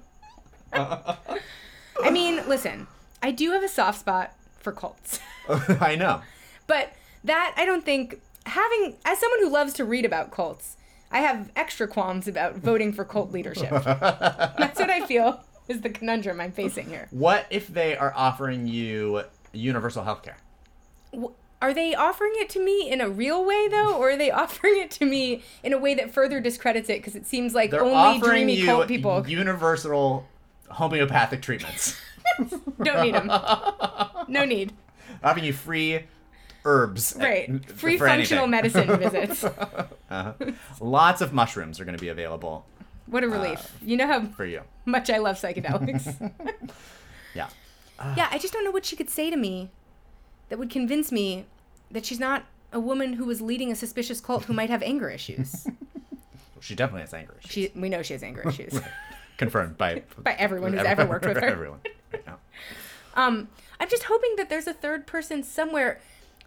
I mean, listen, I do have a soft spot for cults. I know. But that I don't think having as someone who loves to read about cults, I have extra qualms about voting for cult leadership. That's what I feel is the conundrum I'm facing here. What if they are offering you universal health care? Are they offering it to me in a real way though, or are they offering it to me in a way that further discredits it? Because it seems like They're only offering dreamy cult people. universal homeopathic treatments. Don't need them. No need. Offering you free herbs. at- Right. Free for functional anything. medicine visits. Lots of mushrooms are going to be available What a relief. you know how for you. much I love psychedelics. Yeah. yeah, I just don't know what she could say to me that would convince me that she's not a woman who was leading a suspicious cult who might have anger issues. She definitely has anger issues. She, we know she has anger issues Confirmed by by everyone who's everyone- ever worked with her. Everyone. Right now. Um, I'm just hoping that there's a third person somewhere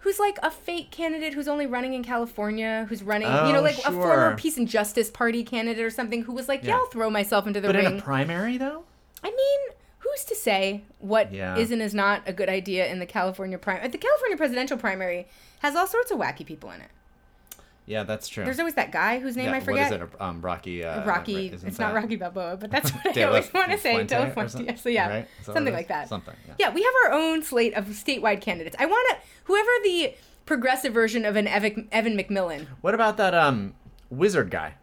who's like a fake candidate who's only running in California, who's running, you know, Oh, like a former Peace and Justice Party candidate or something who was like, yeah, Yeah. I'll throw myself into the But ring. in a primary, though? I mean, who's to say what Yeah. not and is not a good idea in the California primary? The California presidential primary has all sorts of wacky people in it. Yeah, that's true. There's always that guy whose name yeah, I forget. What is it? Um, Rocky. Uh, Rocky. It's not Rocky Balboa, but that's what I always want to say. De La Fuente. So yeah, Right? Is that what something like that. Something, yeah. Yeah, we have our own slate of statewide candidates. I want to whoever the progressive version of an Evan, Evan McMullin. What about that um wizard guy?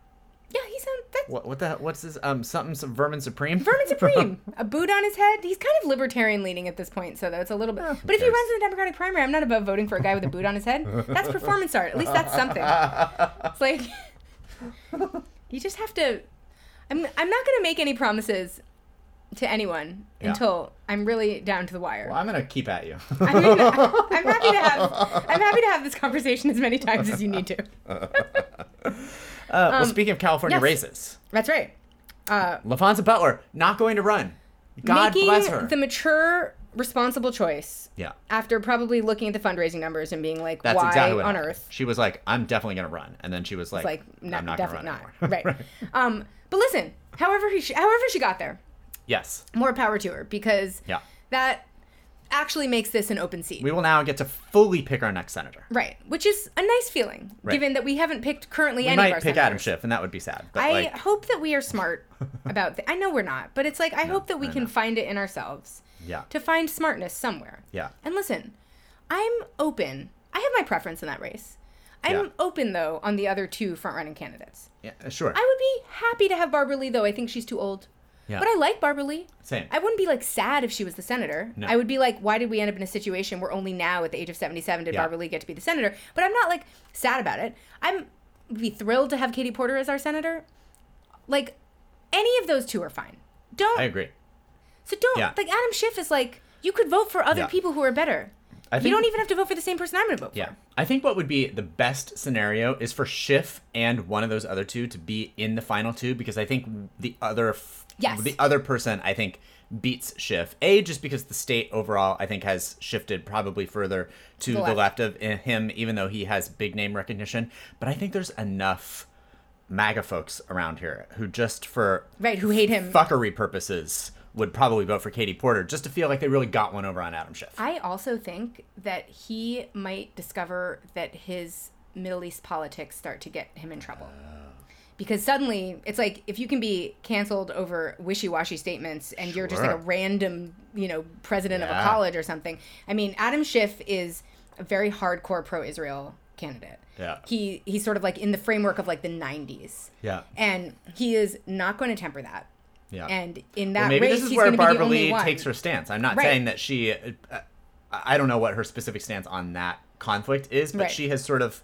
Yeah, he sounds that's What what the what's his um something some vermin supreme? Vermin Supreme. a boot on his head. He's kind of libertarian leaning at this point, so that's a little bit. who but if he runs in the Democratic primary, I'm not above voting for a guy with a boot on his head. That's performance art. At least that's something. It's like you just have to. I'm I'm not going to make any promises to anyone Yeah. until I'm really down to the wire. well, I'm gonna keep at you. I mean, I'm happy to have I'm happy to have this conversation as many times as you need to. Uh, well, speaking of California Um, yes. races, That's right. Uh, Laphonza Butler not going to run. God bless her. the mature, responsible choice yeah, after probably looking at the fundraising numbers and being like, that's why exactly on earth? She was like, "I'm definitely gonna run," and then she was like, like, no, "I'm not gonna definitely run not. anymore." Right. um, but listen, however he, sh- however she got there, yes. more power to her because Yeah. that actually makes this an open seat. We will now get to fully pick our next senator. right, which is a nice feeling, Right. given that we haven't picked currently We any of might pick Adam. Schiff, and that would be sad. But I like, hope that we are smart about. Th- I know we're not, but it's like I hope that we I can know. find it in ourselves yeah, to find smartness somewhere. yeah, And listen, I'm open. I have my preference in that race. I'm Yeah. open though on the other two front-running candidates. yeah, sure. I would be happy to have Barbara Lee though. I think she's too old. Yeah, But I like Barbara Lee. same. I wouldn't be like sad if she was the senator. No. I would be like, why did we end up in a situation where only now at the age of 77 did Yeah. Barbara Lee get to be the senator? But I'm not like sad about it. I'm be thrilled to have Katie Porter as our senator. Like any of those two are fine. Don't I agree. so don't Yeah. like Adam Schiff is like you could vote for other people who are better. I think, you don't even have to vote for the same person I'm going to vote Yeah. for. I think what would be the best scenario is for Schiff and one of those other two to be in the final two because I think the other f- Yes. the other person I think beats Schiff. A just because the state overall I think has shifted probably further to The the left. left, of eh, him even though he has big name recognition, but I think there's enough MAGA folks around here who just for Right, who hate him. fuckery purposes would probably vote for Katie Porter just to feel like they really got one over on Adam Schiff. I also think that he might discover that his Middle East politics start to get him in trouble. Ah. Because suddenly it's like if you can be canceled over wishy-washy statements and you're just like a random, you know, president of a college or something. I mean, Adam Schiff is a very hardcore pro-Israel candidate. Yeah. He he's sort of like in the framework of like the 90s. Yeah. And he is not going to temper that. Yeah. And in that Well, maybe race, this is where going to be the Barbara Lee takes her stance. I'm not Right. saying that she. Uh, I don't know what her specific stance on that conflict is, but Right. she has sort of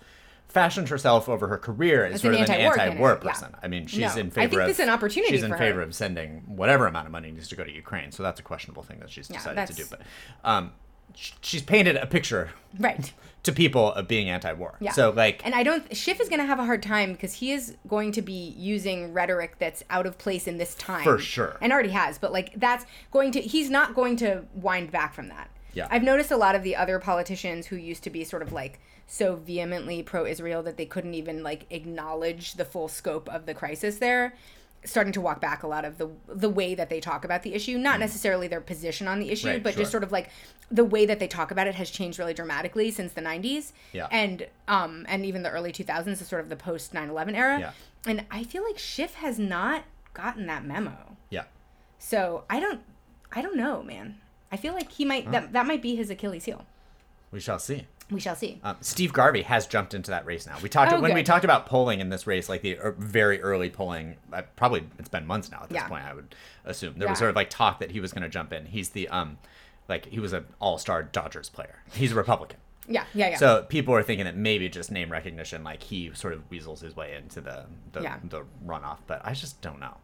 fashioned herself over her career as, As sort an of an anti-war anti-war candidate, yeah. person. I mean, she's No. in I favor think of. this is an opportunity She's in favor her. of sending whatever amount of money needs to go to Ukraine. So that's a questionable thing that she's Yeah, decided to do. But um, she's painted a picture Right. To people of being anti-war. Yeah. So like, And I don't. Schiff is going to have a hard time because he is going to be using rhetoric that's out of place in this time. For sure. And already has, but like that's going to. He's not going to wind back from that. Yeah. I've noticed a lot of the other politicians who used to be sort of like so vehemently pro-Israel that they couldn't even like acknowledge the full scope of the crisis there starting to walk back a lot of the the way that they talk about the issue not necessarily their position on the issue. Right, but sure. just sort of like the way that they talk about it has changed really dramatically since the 90s Yeah. and um and even the early 2000s is sort of the post 9/11 era Yeah. and i feel like Schiff has not gotten that memo yeah. so i don't i don't know man i feel like he might that, that might be his achilles heel We shall see. We shall see. Um, Steve Garvey has jumped into that race now. We talked Oh, when we talked about polling in this race, like the er, very early polling. Uh, probably it's been months now at this Yeah. point. I would assume there was sort of like talk that he was going to jump in. He's the um, like he was an all-star Dodgers player. He's a Republican. Yeah, yeah, yeah. So people are thinking that maybe just name recognition, like he sort of weasels his way into the the, Yeah. the runoff. But I just don't know.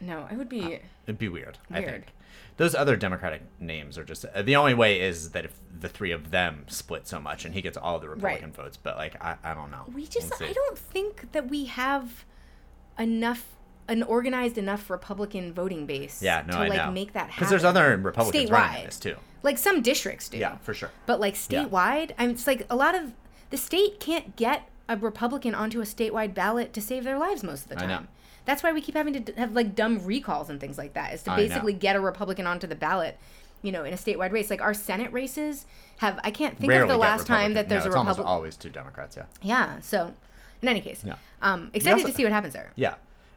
no, it would be. It'd be weird. I Weird. think those other Democratic names are just the only way is that if the three of them split so much and he gets all the Republican votes. But like I, I don't know. We just, we'll I don't think that we have enough. An organized enough Republican voting base Yeah, no, to I like know. make that happen. Because there's other Republicans Statewide. in this too. like some districts do. Yeah, for sure. But like Yeah. statewide, I mean, it's like a lot of the state can't get a Republican onto a statewide ballot to save their lives most of the I time. That's why we keep having to have like dumb recalls and things like that. Is to basically get a Republican onto the ballot, you know, in a statewide race. Like our Senate races have. I can't think Rarely of the last time that there's no, a it's almost Republican. always two Democrats. Yeah. Yeah. So, in any case, Yeah. um, excited also- to see what happens there. Yeah.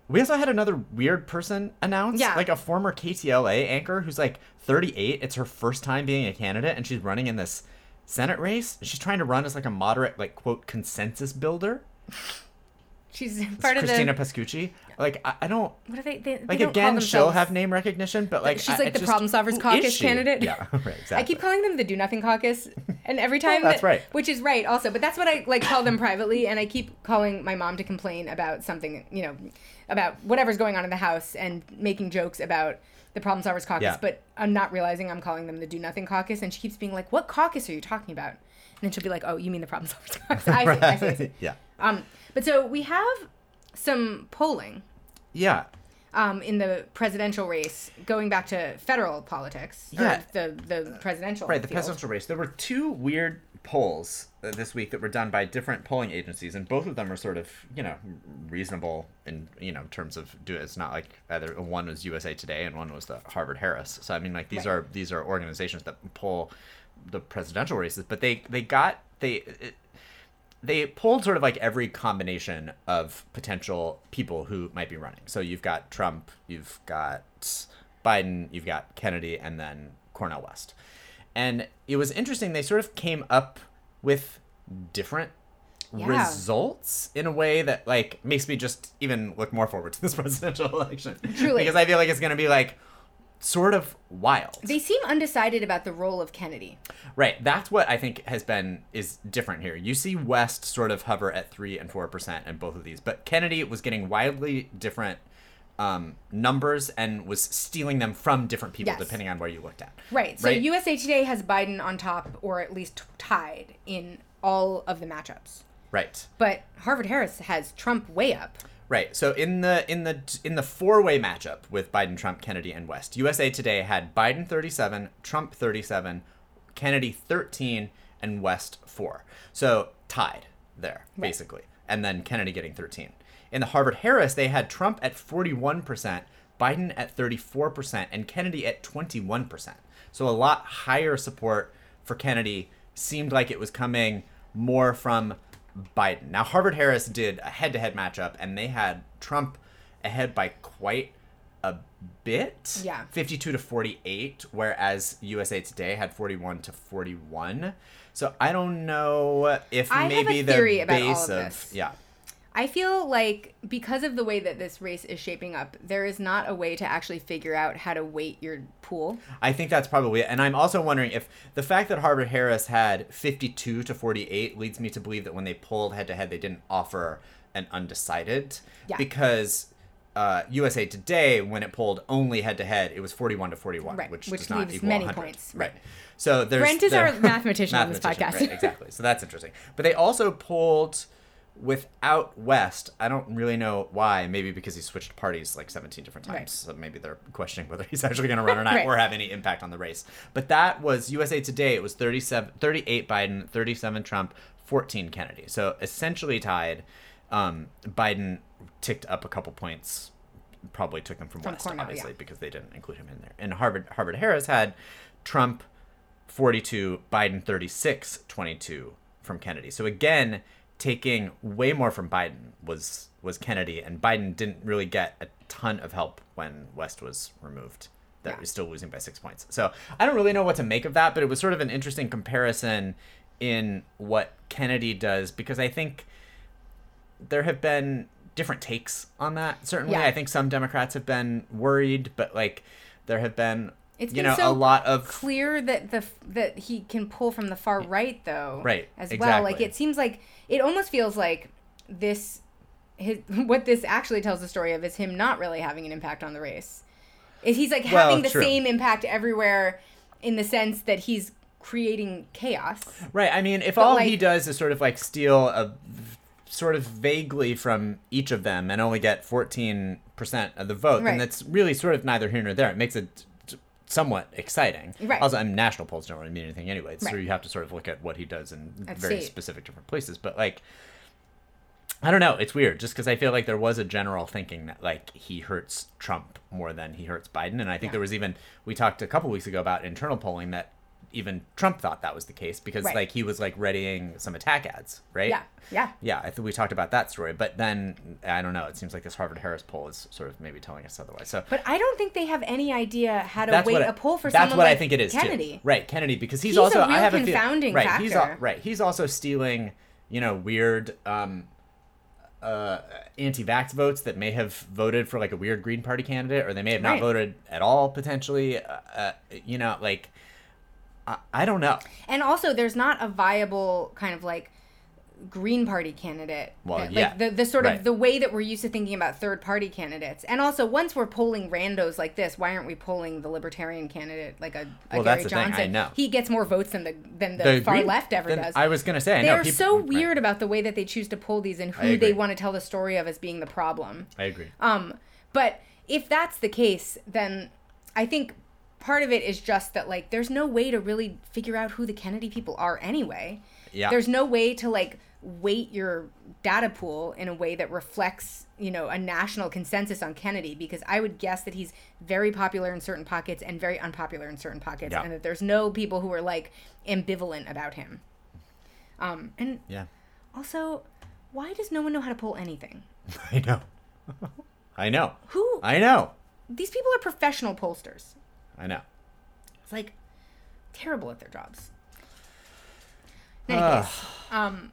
We also had another weird person announced. Yeah. Like a former KTLA anchor who's like 38. It's her first time being a candidate, and she's running in this Senate race. She's trying to run as like a moderate, like quote, consensus builder. She's part of Christina. Pascucci. Like I, I don't What are they? they, like again. She'll have name recognition, but like She's like I the just- Problem Solvers Caucus candidate. Yeah, right. Exactly. I keep calling them the Do Nothing Caucus, and every time that's that- right. which is right also. But that's what I like call them privately, and I keep calling my mom to complain about something, you know, about whatever's going on in the house and making jokes about the Problem Solvers Caucus. Yeah. But I'm not realizing I'm calling them the Do Nothing Caucus, and she keeps being like, "What caucus are you talking about?" And then she'll be like, "Oh, you mean the Problem Solvers Caucus?" I see, I see, I see. yeah. Um, but so we have some polling Yeah. um, in the presidential race, going back to federal politics, Yeah. the the presidential Right, the field. presidential race. There were two weird polls uh, this week that were done by different polling agencies, and both of them are sort of, you know, reasonable in you know terms of do. It's not like either one was USA Today and one was the Harvard Harris. So I mean, like these Right. are these are organizations that poll the presidential races, but they they got they. It, they polled sort of like every combination of potential people who might be running. So you've got Trump, you've got Biden, you've got Kennedy, and then Cornel West. And it was interesting. They sort of came up with different Yeah. results in a way that like makes me just even look more forward to this presidential election. Truly. because I feel like it's going to be like sort of wild. They seem undecided about the role of Kennedy. Right. That's what I think has been is different here. You see West sort of hover at three and four percent in both of these, but Kennedy was getting wildly different um, numbers and was stealing them from different people Yes. depending on where you looked at. Right. So Right. USA Today has Biden on top, or at least tied in all of the matchups. Right. But Harvard Harris has Trump way up. Right. So in the in the in the four-way matchup with Biden, Trump, Kennedy, and West, USA Today had Biden 37, Trump 37, Kennedy 13, and West 4. So tied there basically. And then Kennedy getting 13. In the Harvard Harris, they had Trump at 41%, Biden at 34%, and Kennedy at 21%. So a lot higher support for Kennedy seemed like it was coming more from Biden. Now, Harvard Harris did a head to head matchup, and they had Trump ahead by quite a bit. Yeah. 52 to 48, whereas USA Today had 41 to 41. So I don't know if I maybe the base of of. Yeah. I feel like because of the way that this race is shaping up, there is not a way to actually figure out how to weight your pool. I think that's probably it. And I'm also wondering if the fact that Harvard Harris had 52 to 48 leads me to believe that when they pulled head to head, they didn't offer an undecided. Yeah. Because uh, USA Today, when it pulled only head to head, it was 41 to 41, Right, which, which does not equal many 100. points, Right. right. So there's. Brent is there- our mathematician on this podcast. Right, exactly. So that's interesting. But they also pulled without West. I don't really know why. Maybe because he switched parties like 17 different times. Right. So maybe they're questioning whether he's actually going to run or not Right. or have any impact on the race. But that was USA Today. It was 37, 38 Biden, 37 Trump, 14 Kennedy. So essentially tied. Um, Biden ticked up a couple points. Probably took them from, From West, Cornel, obviously, yeah. because they didn't include him in there. And Harvard Harvard Harris had Trump 42, Biden 36, 22 from Kennedy. So again, taking way more from Biden was was Kennedy, and Biden didn't really get a ton of help when West was removed. That Yeah. was still losing by six points. So I don't really know what to make of that, but it was sort of an interesting comparison in what Kennedy does because I think there have been different takes on that. Certainly, Yeah. I think some Democrats have been worried, but like there have been It's you been know so a lot of clear that the that he can pull from the far right though Right, as well like it seems like it almost feels like this his what this actually tells the story of is him not really having an impact on the race is he's like Well, having the true. same impact everywhere in the sense that he's creating chaos Right. I mean, if But, all like- he does is sort of like steal a sort of vaguely from each of them and only get 14% of the vote, Right. then that's really sort of neither here nor there. It makes it somewhat exciting. Right. Also, I mean, national polls don't really mean anything anyway, so Right. you have to sort of look at what he does in very state. specific different places. But like, I don't know. It's weird, just because I feel like there was a general thinking that like he hurts Trump more than he hurts Biden, and I think Yeah. there was even we talked a couple weeks ago about internal polling that even Trump thought that was the case because Right. like he was like readying some attack ads, right? yeah yeah Yeah, I think we talked about that story, but then I don't know. It seems like this Harvard Harris poll is sort of maybe telling us otherwise. So but i don't think they have any idea how to weight I- a poll for that's someone what like I think it is kennedy too. Right, Kennedy, because he's, He's also I have a feel- confounding right, He's al- factor. right, he's also stealing, you know, weird um, uh, anti-vax votes that may have voted for like a weird Green Party candidate, or they may have not Right. voted at all potentially. Uh, uh, you know, like I, I don't know. And also, there's not a viable kind of like Green Party candidate. Well, that- yeah, like the, the sort right. of the way that we're used to thinking about third party candidates. And also, once we're polling randos like this, why aren't we polling the Libertarian candidate like a, a Well, Gary that's the thing, I Johnson? know. He gets more votes than the than the, far Green- left ever does. I was gonna say, I they know are people- so right. weird about the way that they choose to poll these and who they want to tell the story of as being the problem. I agree. Um, but if that's the case, then I think part of it is just that like there's no way to really figure out who the Kennedy people are anyway. Yeah. There's no way to like weight your data pool in a way that reflects, you know, a national consensus on Kennedy because I would guess that he's very popular in certain pockets and very unpopular in certain pockets Yeah. and that there's no people who are like ambivalent about him. Um, and Yeah, also, why does no one know how to pull anything? I know. I know. Who I know. these people are professional pollsters. I know. It's like terrible at their jobs. In any case, um,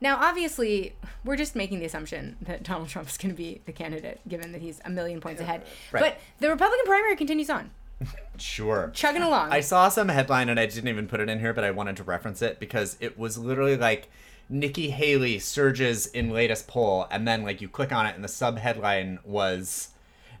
now obviously we're just making the assumption that Donald Trump is going to be the candidate, given that he's a million points ahead. Right. But the Republican primary continues on, Sure. chugging along. I saw some headline and I didn't even put it in here, but I wanted to reference it because it was literally like Nikki Haley surges in latest poll, and then like you click on it and the sub headline was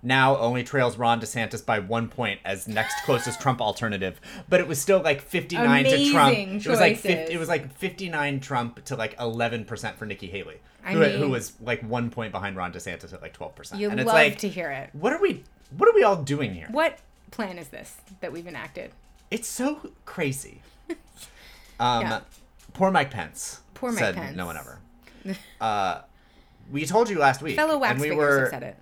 now only trails Ron DeSantis by one point as next closest Trump alternative, but it was still like fifty nine to Trump. Amazing It was like 50, it was like fifty nine Trump to like eleven percent for Nikki Haley, I who, who was like one point behind Ron DeSantis at like twelve percent. you and love it's like, to hear it. what are we? What are we all doing here? What plan is this that we've enacted? It's so crazy. Um, Yeah. Poor Mike Pence. Poor Mike said Pence. No one ever. Uh, we told you last week, Fellow wax and we were said it.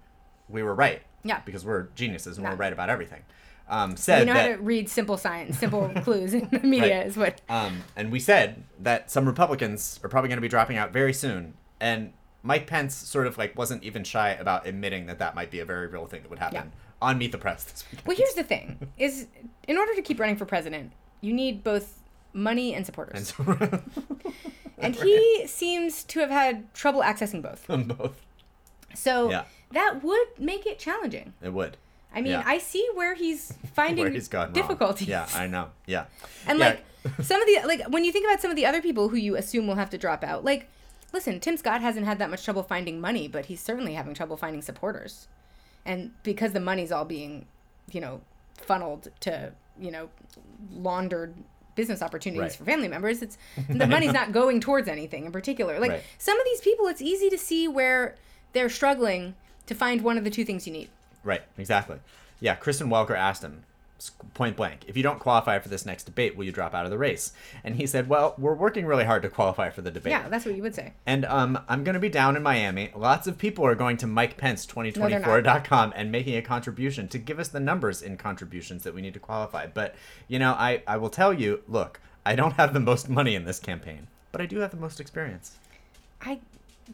we were right. Yeah. because we're geniuses and Yeah. we're right about everything. Um, We said know how to read simple science, simple clues in the media Right. is what. um, and we said that some Republicans are probably going to be dropping out very soon, and Mike Pence sort of like wasn't even shy about admitting that that might be a very real thing that would happen on Meet the Press this week. Well, here's the thing: is in order to keep running for president, you need both money and supporters. And so And he seems to have had trouble accessing both. on both, So Yeah. that would make it challenging. it would. I mean, Yeah. I see where he's finding Where he's gone wrong. difficulties. Yeah, I know. Yeah, And Yeah. like some of the like when you think about some of the other people who you assume will have to drop out, like listen, Tim Scott hasn't had that much trouble finding money, but he's certainly having trouble finding supporters. And because the money's all being, you know, funneled to, you know, laundered business opportunities Right. for family members, it's the money's not going towards anything in particular. Like Right. some of these people it's easy to see where they're struggling to find one of the two things you need. Right, exactly. Yeah, Kristen Welker asked him point blank, if you don't qualify for this next debate, will you drop out of the race? And he said, well, we're working really hard to qualify for the debate. Yeah, that's what you would say. And um, I'm going to be down in Miami. Lots of people are going to MikePence2024.com and making a contribution to give us the numbers in contributions that we need to qualify. But, you know, I, I will tell you, look, I don't have the most money in this campaign, but I do have the most experience. I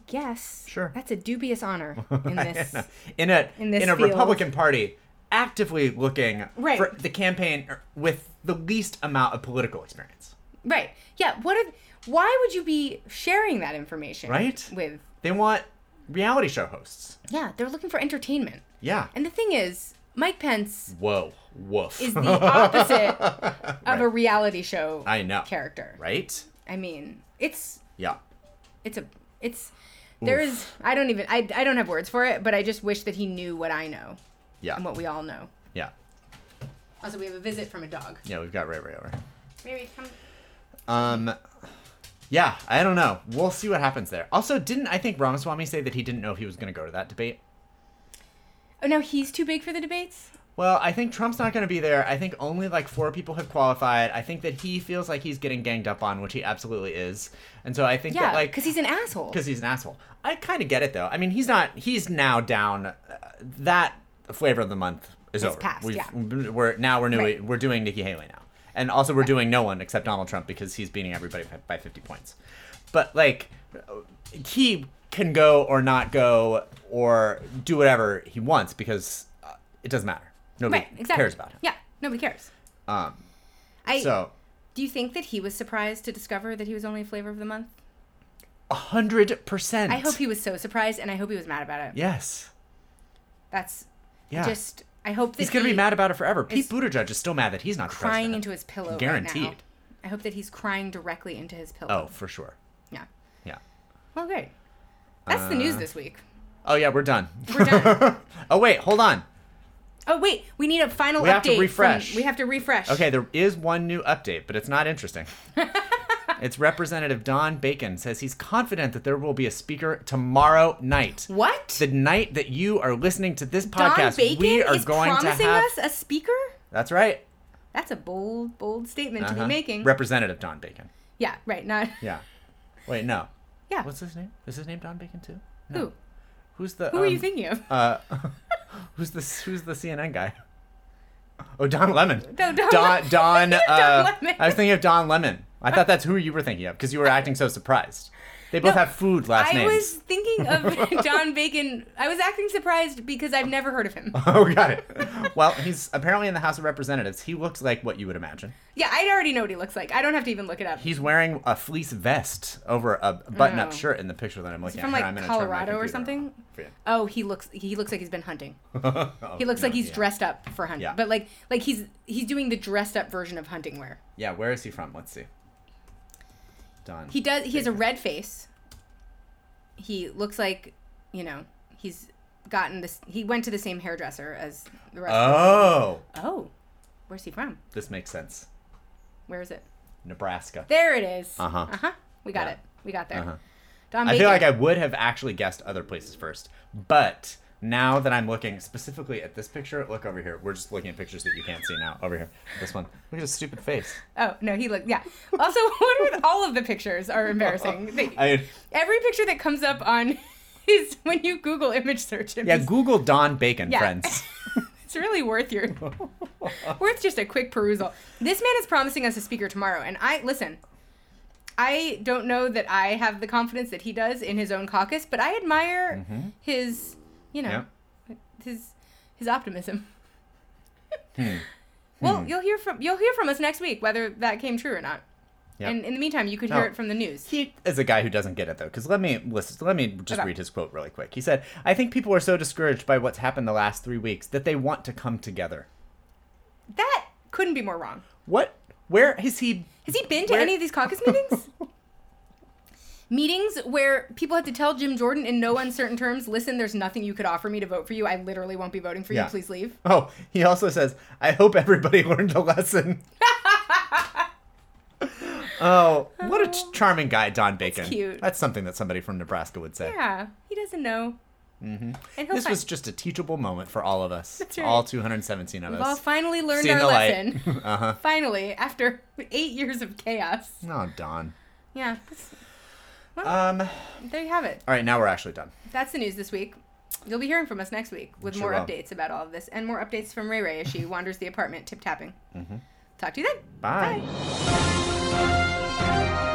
guess Sure. that's a dubious honor in this. in a In this a field. Republican Party actively looking Right. for the campaign with the least amount of political experience. Right. Yeah. What if? Why would you be sharing that information? Right? With They want reality show hosts. yeah, they're looking for entertainment. Yeah. And the thing is, Mike Pence Whoa. Woof. is the opposite of a reality show I know. character. Right? I mean, it's Yeah. it's a it's there is I don't even I, I don't have words for it, but I just wish that he knew what I know Yeah. and what we all know. Yeah. Also, we have a visit from a dog. Yeah, we've got Ray Ray over. Maybe come. Um, yeah, I don't know. We'll see what happens there. Also, didn't I think Ramaswamy say that he didn't know if he was going to go to that debate? Oh, no, he's too big for the debates. Well, I think Trump's not going to be there. I think only like four people have qualified. I think that he feels like he's getting ganged up on, which he absolutely is. And so I think Yeah, that like because he's an asshole. because he's an asshole. I kind of get it though. I mean, he's not. He's now down. Uh, that flavor of the month is It's over. passed, We've, yeah. We're now we're new. Right. We're doing Nikki Haley now, and also we're doing no one except Donald Trump because he's beating everybody by- by fifty points. But like, he can go or not go or do whatever he wants because uh, it doesn't matter. Nobody right. Exactly. cares about him. Yeah. Nobody cares. Um. I. So do you think that he was surprised to discover that he was only flavor of the month? a hundred percent. I hope he was so surprised, and I hope he was mad about it. Yes. That's Yeah. just. I hope that He's gonna be mad about it forever. Pete Buttigieg is still mad that he's not crying into his pillow. Right now. Guaranteed. I hope that he's crying directly into his pillow. Oh, for sure. Yeah. Yeah. Well, great. That's the news Uh, this week. Oh yeah, we're done. We're done. oh wait, hold on. Oh wait, we need a final We update. have to from- refresh. we have to refresh. Okay, there is one new update, but it's not interesting. it's Representative Don Bacon says he's confident that there will be a speaker tomorrow night. What? The night that you are listening to this Don podcast, Bacon we are is going to promising have. us a speaker. That's right. That's a bold, bold statement to Uh-huh. be making. Representative Don Bacon. yeah, right. Not Yeah. Wait, no. yeah. What's his name? Is his name Don Bacon too? No. Who? Who's the? Who are you um, thinking of? Uh, who's the Who's the CNN guy? Oh, Don Lemon. No, Don Don. Don. Uh, Lemon. I was thinking of Don Lemon. I thought that's who you were thinking of because you were acting so surprised. They both No, have food last week. I names. was thinking of Don Bacon. I was acting surprised because I've never heard of him. Oh, got it. Well, he's apparently in the House of Representatives. He looks like what you would imagine. Yeah, I already know what he looks like. I don't have to even look it up. He's wearing a fleece vest over a button-up Oh. shirt in the picture that I'm looking from at. like Here, I'm gonna turn my Colorado or something. you. Oh, he looks he looks like he's been hunting. Oh, He looks no, like he's yeah. dressed up for hunting. Yeah. But like like he's he's doing the dressed up version of hunting wear. Yeah, where is he from? Let's see. Don. He does he has a red face. He looks like, you know, he's gotten this he went to the same hairdresser as the rest of Oh, Oh. Where's he from? this makes sense. Where is it? Nebraska. There it is. Uh-huh. Uh-huh. We got Yeah. it. We got there. Uh-huh. Don I feel like I would have actually guessed other places first, but now that I'm looking specifically at this picture, look over here. We're just looking at pictures that you can't see now. Over here, this one. Look at his stupid face. Oh, no, he looked yeah. Also, what are all of the pictures are embarrassing. They, I every picture that comes up on is when you Google image search him. yeah, Google Don Bacon, Yeah. friends. It's really worth your worth just a quick perusal. This man is promising us a speaker tomorrow, and I listen. I don't know that I have the confidence that he does in his own caucus, but I admire mm-hmm. his, you know, his his optimism. Hmm. Well, you'll hear from you'll hear from us next week whether that came true or not. Yep. And in the meantime, you could hear it from the news. He is a guy who doesn't get it though, because let me listen. Let me just Okay. read his quote really quick. He said, "I think people are so discouraged by what's happened the last three weeks that they want to come together." That couldn't be more wrong. What? Where has he? Has he been to Where- any of these caucus meetings? meetings where people had to tell Jim Jordan in no uncertain terms, listen, there's nothing you could offer me to vote for you. I literally won't be voting for Yeah. you. Please leave. Oh, he also says, "I hope everybody learned a lesson." oh, what a charming guy, Don Bacon. cute. That's something that somebody from Nebraska would say. Yeah, he doesn't know. Mm-hmm. This fi- was just a teachable moment for all of us, That's right. all 217 of us. We've all us. finally learned Seen our lesson. uh-huh. finally, after eight years of chaos. Oh, Don. Yeah, that's- Um. There you have it. All right, now we're actually done. That's the news this week. You'll be hearing from us next week with Sure more will. updates about all of this and more updates from Ray Ray as she wanders the apartment tip tapping. Mm-hmm. Talk to you then. Bye. Bye.